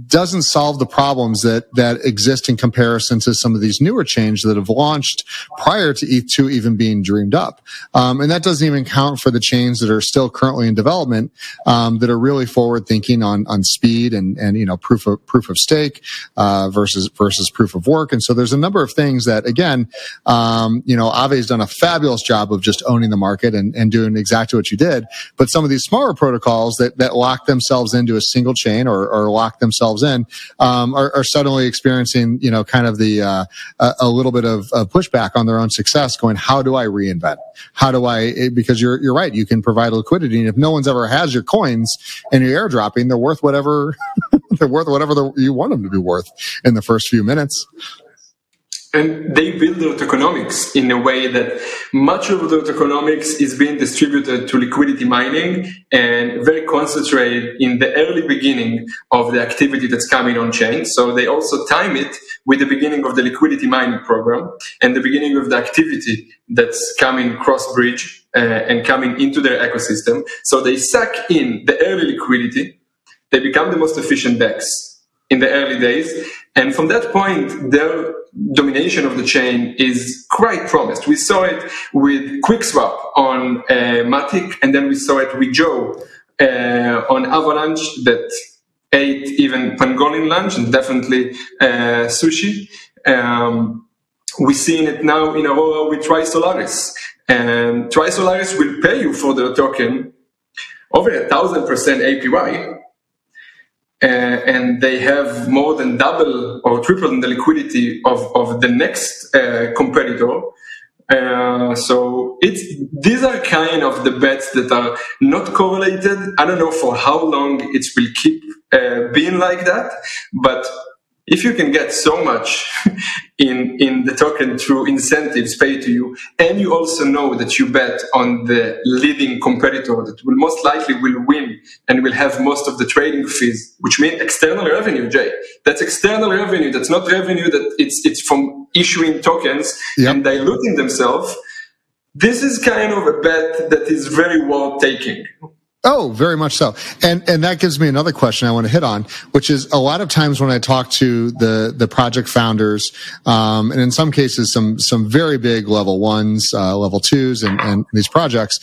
Speaker 1: doesn't solve the problems that that exist in comparison to some of these newer chains that have launched prior to ETH2 even being dreamed up. Um, and that doesn't even count for the chains that are still currently in development um, that are really forward thinking on on speed and and you know proof of proof of stake uh, versus versus proof of work. And so there's a number of things that again, um, you know, Aave's done a fabulous job of just owning the market and, and doing exactly what you did. But some of these smaller protocols that that lock themselves into a single chain or, or lock themselves themselves in um, are, are, suddenly experiencing, you know, kind of the uh, a, a, little bit of, of, pushback on their own success. Going, how do I reinvent? How do I? Eh, because you're you're right. You can provide liquidity, and if no one's ever has your coins and you're airdropping, they're worth whatever they're worth whatever you want them to be worth in the first few minutes
Speaker 2: and they build their economics in a way that much of their economics is being distributed to liquidity mining and very concentrated in the early beginning of the activity that's coming on chain. So they also time it with the beginning of the liquidity mining program and the beginning of the activity that's coming cross bridge uh, and coming into their ecosystem. So they suck in the early liquidity. They become the most efficient DEX in the early days. And from that point, their domination of the chain is quite promised. We saw it with QuickSwap on uh, Matic, and then we saw it with Joe uh, on Avalanche that ate even pangolin lunch and definitely uh, sushi. Um, we're seeing it now in Aurora with Trisolaris. And Trisolaris will pay you for the token over a thousand percent APY. Uh, and they have more than double or triple the liquidity of, of the next uh, competitor. Uh, so it's these are kind of the bets that are not correlated. I don't know for how long it will keep uh, being like that, but if you can get so much in in the token through incentives paid to you and you also know that you bet on the leading competitor that will most likely will win and will have most of the trading fees which means external revenue jay. That's external revenue. That's not revenue that it's it's from issuing tokens yep. and diluting themselves. This is kind of a bet that is very worth taking
Speaker 1: Oh, very much so. And and that gives me another question I want to hit on, which is a lot of times when I talk to the the project founders, um, and in some cases some some very big level ones, uh, level twos, and, and these projects,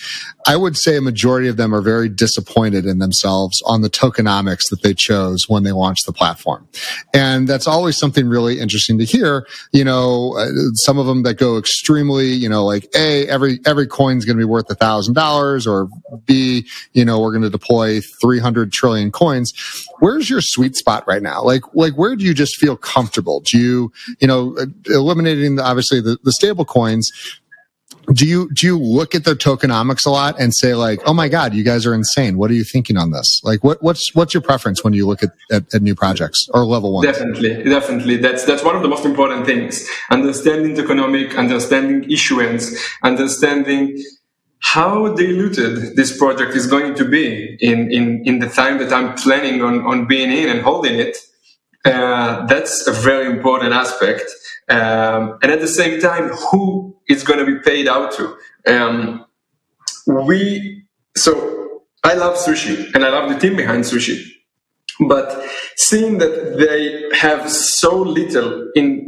Speaker 1: I would say a majority of them are very disappointed in themselves on the tokenomics that they chose when they launched the platform, and that's always something really interesting to hear. You know, uh, some of them that go extremely, you know, like a every every coin's going to be worth a thousand dollars, or b you know, we're going to deploy 300 trillion coins. Where's your sweet spot right now? Like, like where do you just feel comfortable? Do you, you know, uh, eliminating the, obviously the, the stable coins, do you do you look at the tokenomics a lot and say like oh my god you guys are insane what are you thinking on this like what what's what's your preference when you look at, at, at, new projects or level one
Speaker 2: definitely definitely that's that's one of the most important things understanding the economic understanding issuance understanding how diluted this project is going to be in, in, in the time that I'm planning on, on being in and holding it. Uh, that's a very important aspect. Um, and at the same time, who is going to be paid out to? Um, we, so I love sushi and I love the team behind sushi, but seeing that they have so little in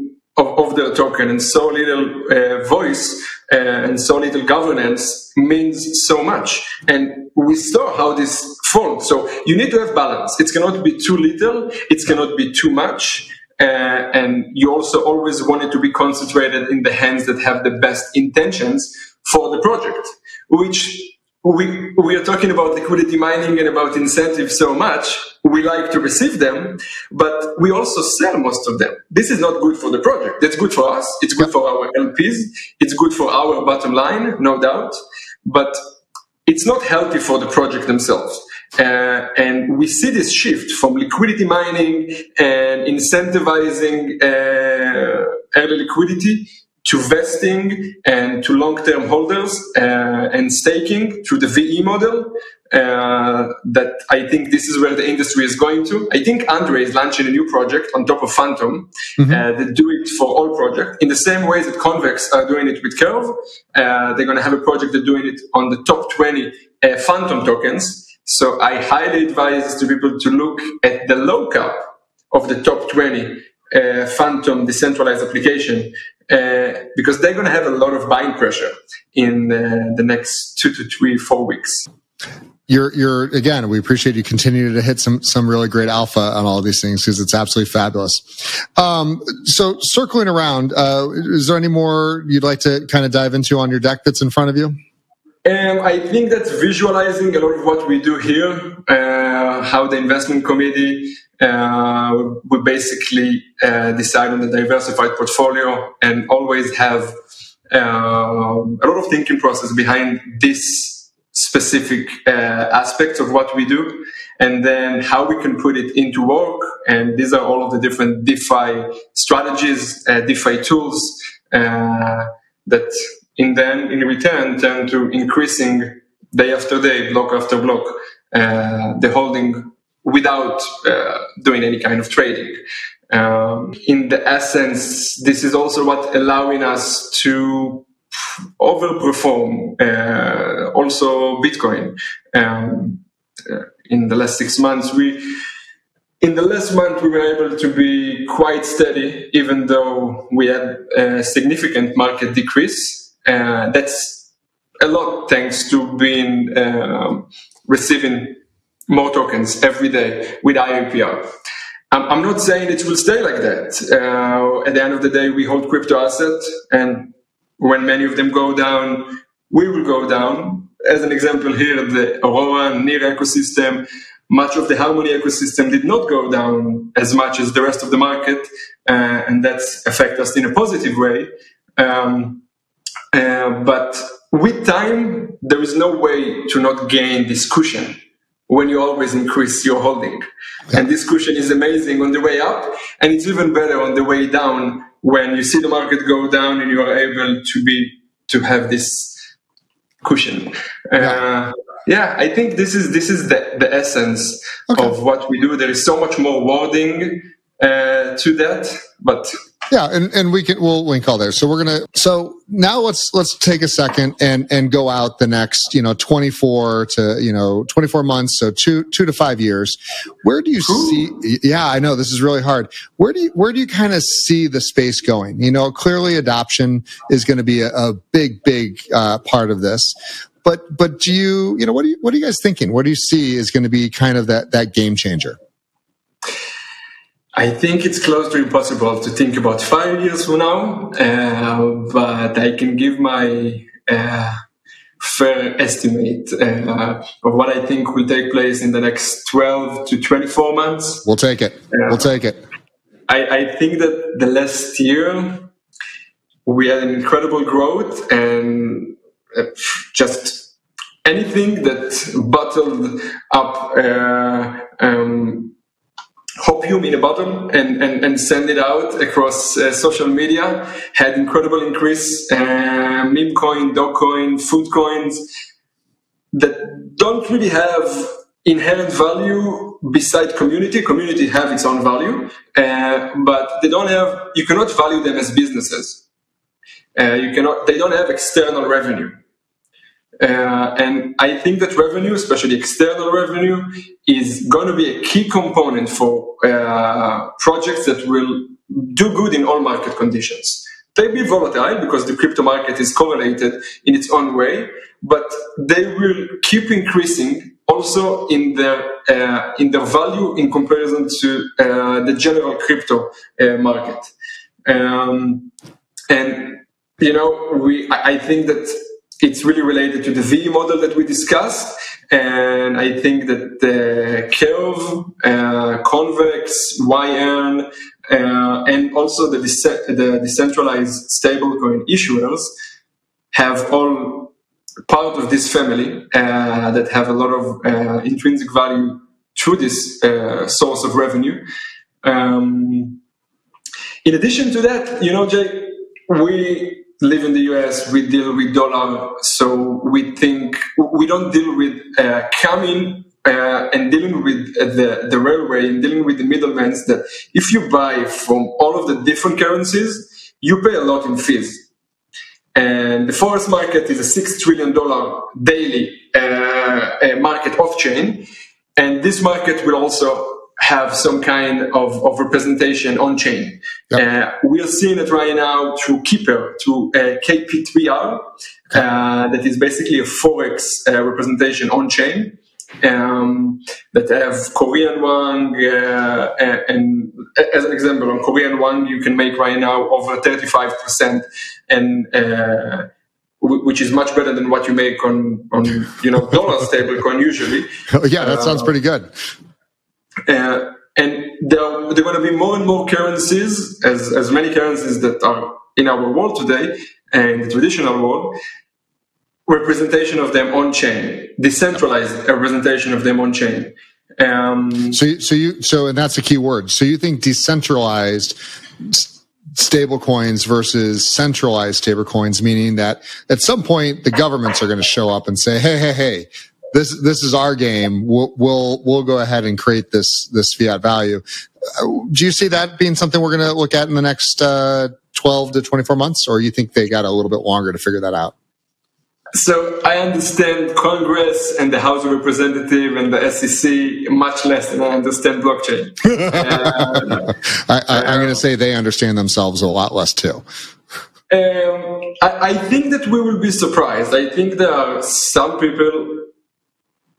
Speaker 2: of, their token and so little uh, voice uh, and so little governance means so much. And we saw how this falls. So you need to have balance. It cannot be too little. It cannot be too much. Uh, and you also always want it to be concentrated in the hands that have the best intentions for the project, which we, we are talking about liquidity mining and about incentives so much. We like to receive them, but we also sell most of them. This is not good for the project. That's good for us. It's good for our LPs. It's good for our bottom line, no doubt. But it's not healthy for the project themselves. Uh, and we see this shift from liquidity mining and incentivizing uh, early liquidity to vesting and to long-term holders uh, and staking through the VE model. Uh, that I think this is where the industry is going to. I think Andre is launching a new project on top of Fantom mm-hmm. uh, that do it for all projects in the same way that Convex are doing it with Curve. Uh, they're going to have a project that doing it on the top 20 uh, Fantom tokens. So I highly advise to people to look at the low cap of the top 20 uh, Fantom decentralized application uh, because they're going to have a lot of buying pressure in uh, the next two to three, four weeks.
Speaker 1: You're, you're again. We appreciate you continuing to hit some some really great alpha on all these things because it's absolutely fabulous. Um, so circling around, uh, is there any more you'd like to kind of dive into on your deck that's in front of you?
Speaker 2: I think that's visualizing a lot of what we do here, uh, how the investment committee uh, we basically uh, decide on the diversified portfolio and always have uh, a lot of thinking process behind this specific uh, aspects of what we do. And then how we can put it into work. And these are all of the different defi strategies uh, defi tools uh, that in then in return turn to increasing day after day block after block the holding without uh, doing any kind of trading. Um, in the essence, this is also what allowing us to overperform uh, also Bitcoin. Um, uh, in the last six months, we in the last month, we were able to be quite steady, even though we had a significant market decrease. Uh, that's a lot thanks to being um, receiving more tokens every day with IAPR. I'm not saying it will stay like that. Uh, at the end of the day, we hold crypto assets, and when many of them go down, we will go down. As an example here, the Aurora Near ecosystem, much of the Harmony ecosystem did not go down as much as the rest of the market, uh, and that's affect us in a positive way. Um, uh, but with time, there is no way to not gain this cushion when you always increase your holding. And this cushion is amazing on the way up, and it's even better on the way down when you see the market go down and you are able to be to have this cushion. Uh, yeah, I think this is this is the, the essence okay. of what we do. There is so much more wording uh, to that, but
Speaker 1: yeah, and, and we can we'll link all there. So we're gonna so now let's let's take a second and and go out the next you know 24 to you know 24 months so two two to five years. Where do you Ooh. see yeah i know this is really hard. Where do you where do you kind of see the space going? You know clearly adoption is going to be a, a, big big uh, part of this but but do you you know what do you what are you guys thinking? What do you see is going to be kind of that that game changer
Speaker 2: I think it's close to impossible to think about five years from now, uh, but I can give my uh, fair estimate uh, of what I think will take place in the next 12 to 24 months.
Speaker 1: We'll take it. we'll take it.
Speaker 2: I, I think that the last year we had an incredible growth and uh, just anything that bottled up uh, um, Hopium in a bottle and, and, and send it out across uh, social media had incredible increase. Uh, meme coin, Dogecoin, food coins that don't really have inherent value beside community. Community have its own value, uh, but they don't have. You cannot value them as businesses. Uh, you cannot. They don't have external revenue. Uh, and I think that revenue, especially external revenue, is going to be a key component for uh, projects that will do good in all market conditions. They be volatile because the crypto market is correlated in its own way, but they will keep increasing also in their uh, in their value in comparison to uh, the general crypto uh, market. Um, and you know, we I think that it's really related to the V model that we discussed. And I think that the curve, uh, convex, Yearn, uh, and also the, de- the decentralized stablecoin issuers have all part of this family uh, that have a lot of uh, intrinsic value through this uh, source of revenue. Um, in addition to that, you know, Jay, we live in the US, we deal with dollar, so we think we don't deal with uh, coming uh, and dealing with the, the railway and dealing with the middlemen that if you buy from all of the different currencies, you pay a lot in fees. And the forex market is a six trillion dollar daily uh, market off chain, and this market will also have some kind of, of representation on chain. Yep. Uh, we are seeing it right now through Keeper, through uh, KP3R, uh, that is basically a Forex uh, representation on chain. Um, that have Korean Won, uh, and as an example, on Korean Won, you can make right now over 35%, and uh, which is much better than what you make on, on you know dollar stablecoin usually.
Speaker 1: yeah, that sounds pretty good.
Speaker 2: Uh, and there are, there are going to be more and more currencies, as, as many currencies that are in our world today, and the traditional world, representation of them on chain, decentralized representation of them on chain.
Speaker 1: Um, so, so you, so, and that's a key word. So you think decentralized stable coins versus centralized stable coins, meaning that at some point the governments are going to show up and say, Hey, hey, hey, this this is our game. We'll we'll we'll go ahead and create this this fiat value. Uh, do you see that being something we're going to look at in the next uh, twelve to twenty four months, or you think they got a little bit longer to figure that out?
Speaker 2: So I understand Congress and the House of Representatives and the SEC much less than I understand blockchain.
Speaker 1: uh, I, am going to say they understand themselves a lot less too.
Speaker 2: Um, I, I, think that we will be surprised. I think there are some people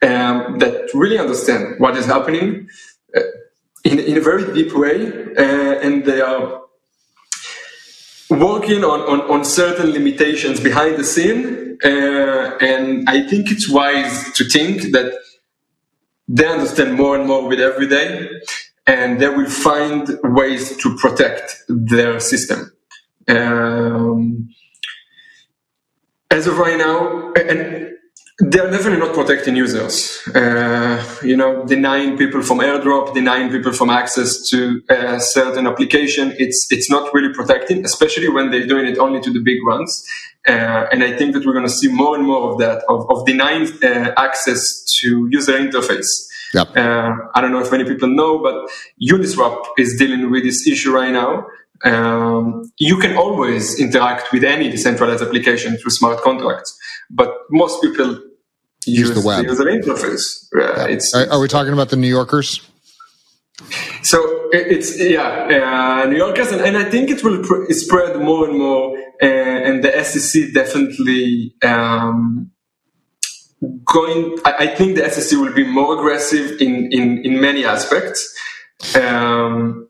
Speaker 2: um, that really understand what is happening uh, in, in a very deep way, uh, and they are working on, on, on certain limitations behind the scene. Uh, and I think it's wise to think that they understand more and more with every day, and they will find ways to protect their system. Um, as of right now, and they're definitely not protecting users. Uh, you know, denying people from airdrop, denying people from access to a uh, certain application. It's it's not really protecting, especially when they're doing it only to the big ones. Uh, and I think that we're going to see more and more of that, of, of denying uh, access to user interface. Yep. Uh, I don't know if many people know, but Uniswap is dealing with this issue right now. Um, you can always interact with any decentralized application through smart contracts, but most people use, use the web. The user interface.
Speaker 1: Yeah. It's, are, are, we talking about the New Yorkers?
Speaker 2: So it's yeah, uh, New Yorkers, and, and, I think it will pr- spread more and more. Uh, and the SEC definitely um, going. I, I, think the SEC will be more aggressive in in in many aspects. Um,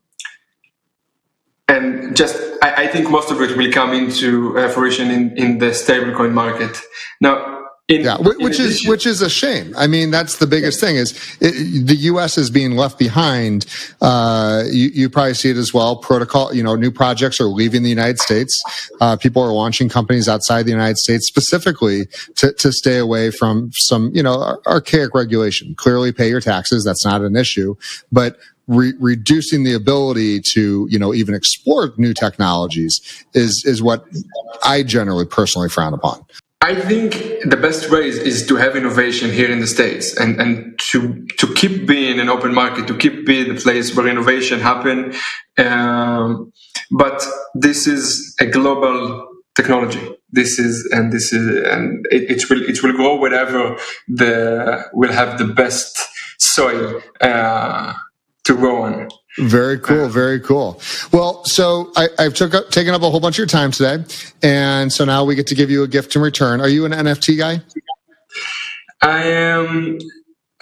Speaker 2: and just I, I, think most of it will come into uh, fruition in, in the stablecoin market. Now,
Speaker 1: in, yeah, which is which is a shame. I mean, that's the biggest thing is it, the U.S. is being left behind. Uh, you, you, probably see it as well. Protocol, you know, new projects are leaving the United States. Uh, people are launching companies outside the United States specifically to, to stay away from some, you know, archaic regulation. Clearly, pay your taxes. That's not an issue, but Re- reducing the ability to you know even explore new technologies is is what I generally personally frown upon.
Speaker 2: I think the best way is, is, to have innovation here in the States and, and to, to keep being an open market, to keep being the place where innovation happen. Um, but this is a global technology. This is, and this is, and it, it will, it will grow wherever the, will have the best soil, uh, to grow on.
Speaker 1: Very cool. Very cool. Well, so I, have took up, taken up a whole bunch of your time today. And so now we get to give you a gift in return. Are you an NFT guy?
Speaker 2: I am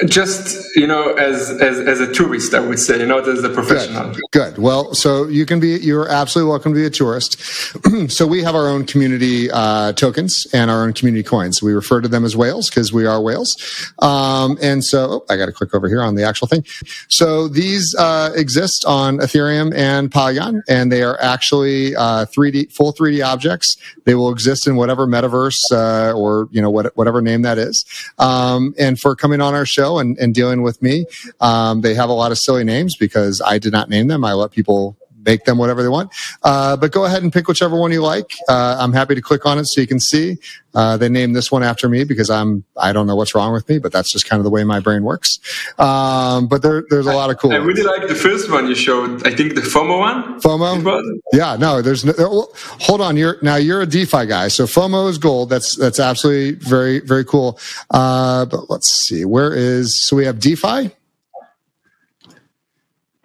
Speaker 2: just you know as, as as a tourist i would say not as a professional.
Speaker 1: Good, good. well so you can be you're absolutely welcome to be a tourist. So we have our own community uh, tokens and our own community coins. We refer to them as whales because we are whales. Um, and so oh, i got to click over here on the actual thing. So these uh, exist on ethereum and polygon and they are actually uh, 3d full 3d objects. They will exist in whatever metaverse uh, or you know what, whatever name that is. Um, and for coming on our show show and, and dealing with me. Um, they have a lot of silly names because I did not name them. I let people make them whatever they want. Uh, but go ahead and pick whichever one you like. Uh, I'm happy to click on it so you can see. Uh, they named this one after me because I'm I don't know what's wrong with me, but that's just kind of the way my brain works. Um, but there, there's a lot of cool.
Speaker 2: I really like the first one you showed. I think the FOMO one.
Speaker 1: FOMO. Yeah, no, there's no. Hold on, you're now you're a DeFi guy, so FOMO is gold. That's that's absolutely very very cool. Uh, but let's see, where is so we have DeFi.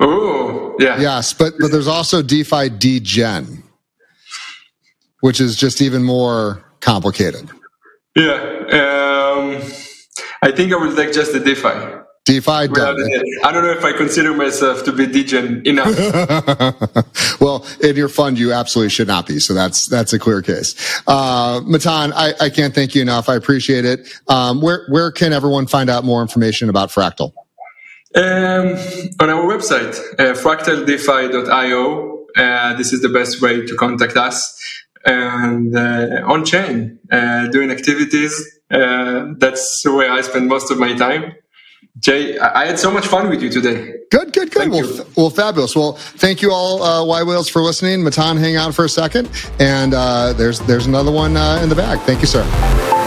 Speaker 2: Oh, yeah.
Speaker 1: Yes, but but there's also DeFi Degen, which is just even more complicated.
Speaker 2: Yeah. Um, I think I will take just the DeFi.
Speaker 1: DeFi I
Speaker 2: don't know if I consider myself to be degen enough.
Speaker 1: well, in your fund, you absolutely should not be. So that's that's a clear case. Uh, Matan, I, I can't thank you enough. I appreciate it. Um, where where can everyone find out more information about Fractal?
Speaker 2: Um, on our website, uh, fractaldefi.io, uh, this is the best way to contact us. And uh, on chain, uh, doing activities. Uh, that's where I spend most of my time. Jay, I had so much fun with you today.
Speaker 1: Good, good, good. well, f- well, fabulous. Well, thank you all, uh, yWhales, for listening. Matan, hang on for a second, and uh, there's there's another one uh, in the bag. Thank you, sir.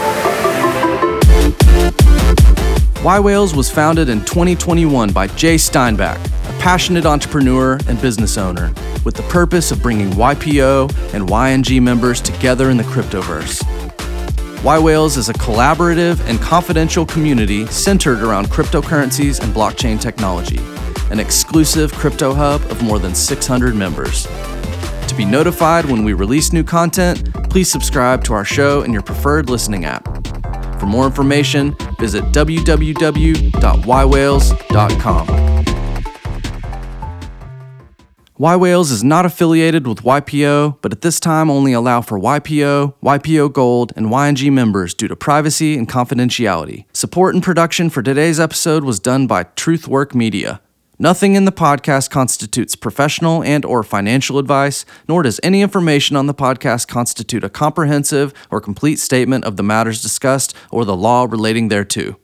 Speaker 3: yWhales was founded in 2021 by Jay Steinbach, a passionate entrepreneur and business owner, with the purpose of bringing YPO and YNG members together in the cryptoverse. yWhales is a collaborative and confidential community centered around cryptocurrencies and blockchain technology, an exclusive crypto hub of more than 600 members. To be notified when we release new content, please subscribe to our show in your preferred listening app. For more information, visit www.ywhales.com. yWhales is not affiliated with YPO, but at this time only allow for YPO, YPO Gold, and YNG members due to privacy and confidentiality. Support and production for today's episode was done by Truthwork Media. Nothing in the podcast constitutes professional and or financial advice, nor does any information on the podcast constitute a comprehensive or complete statement of the matters discussed or the law relating thereto.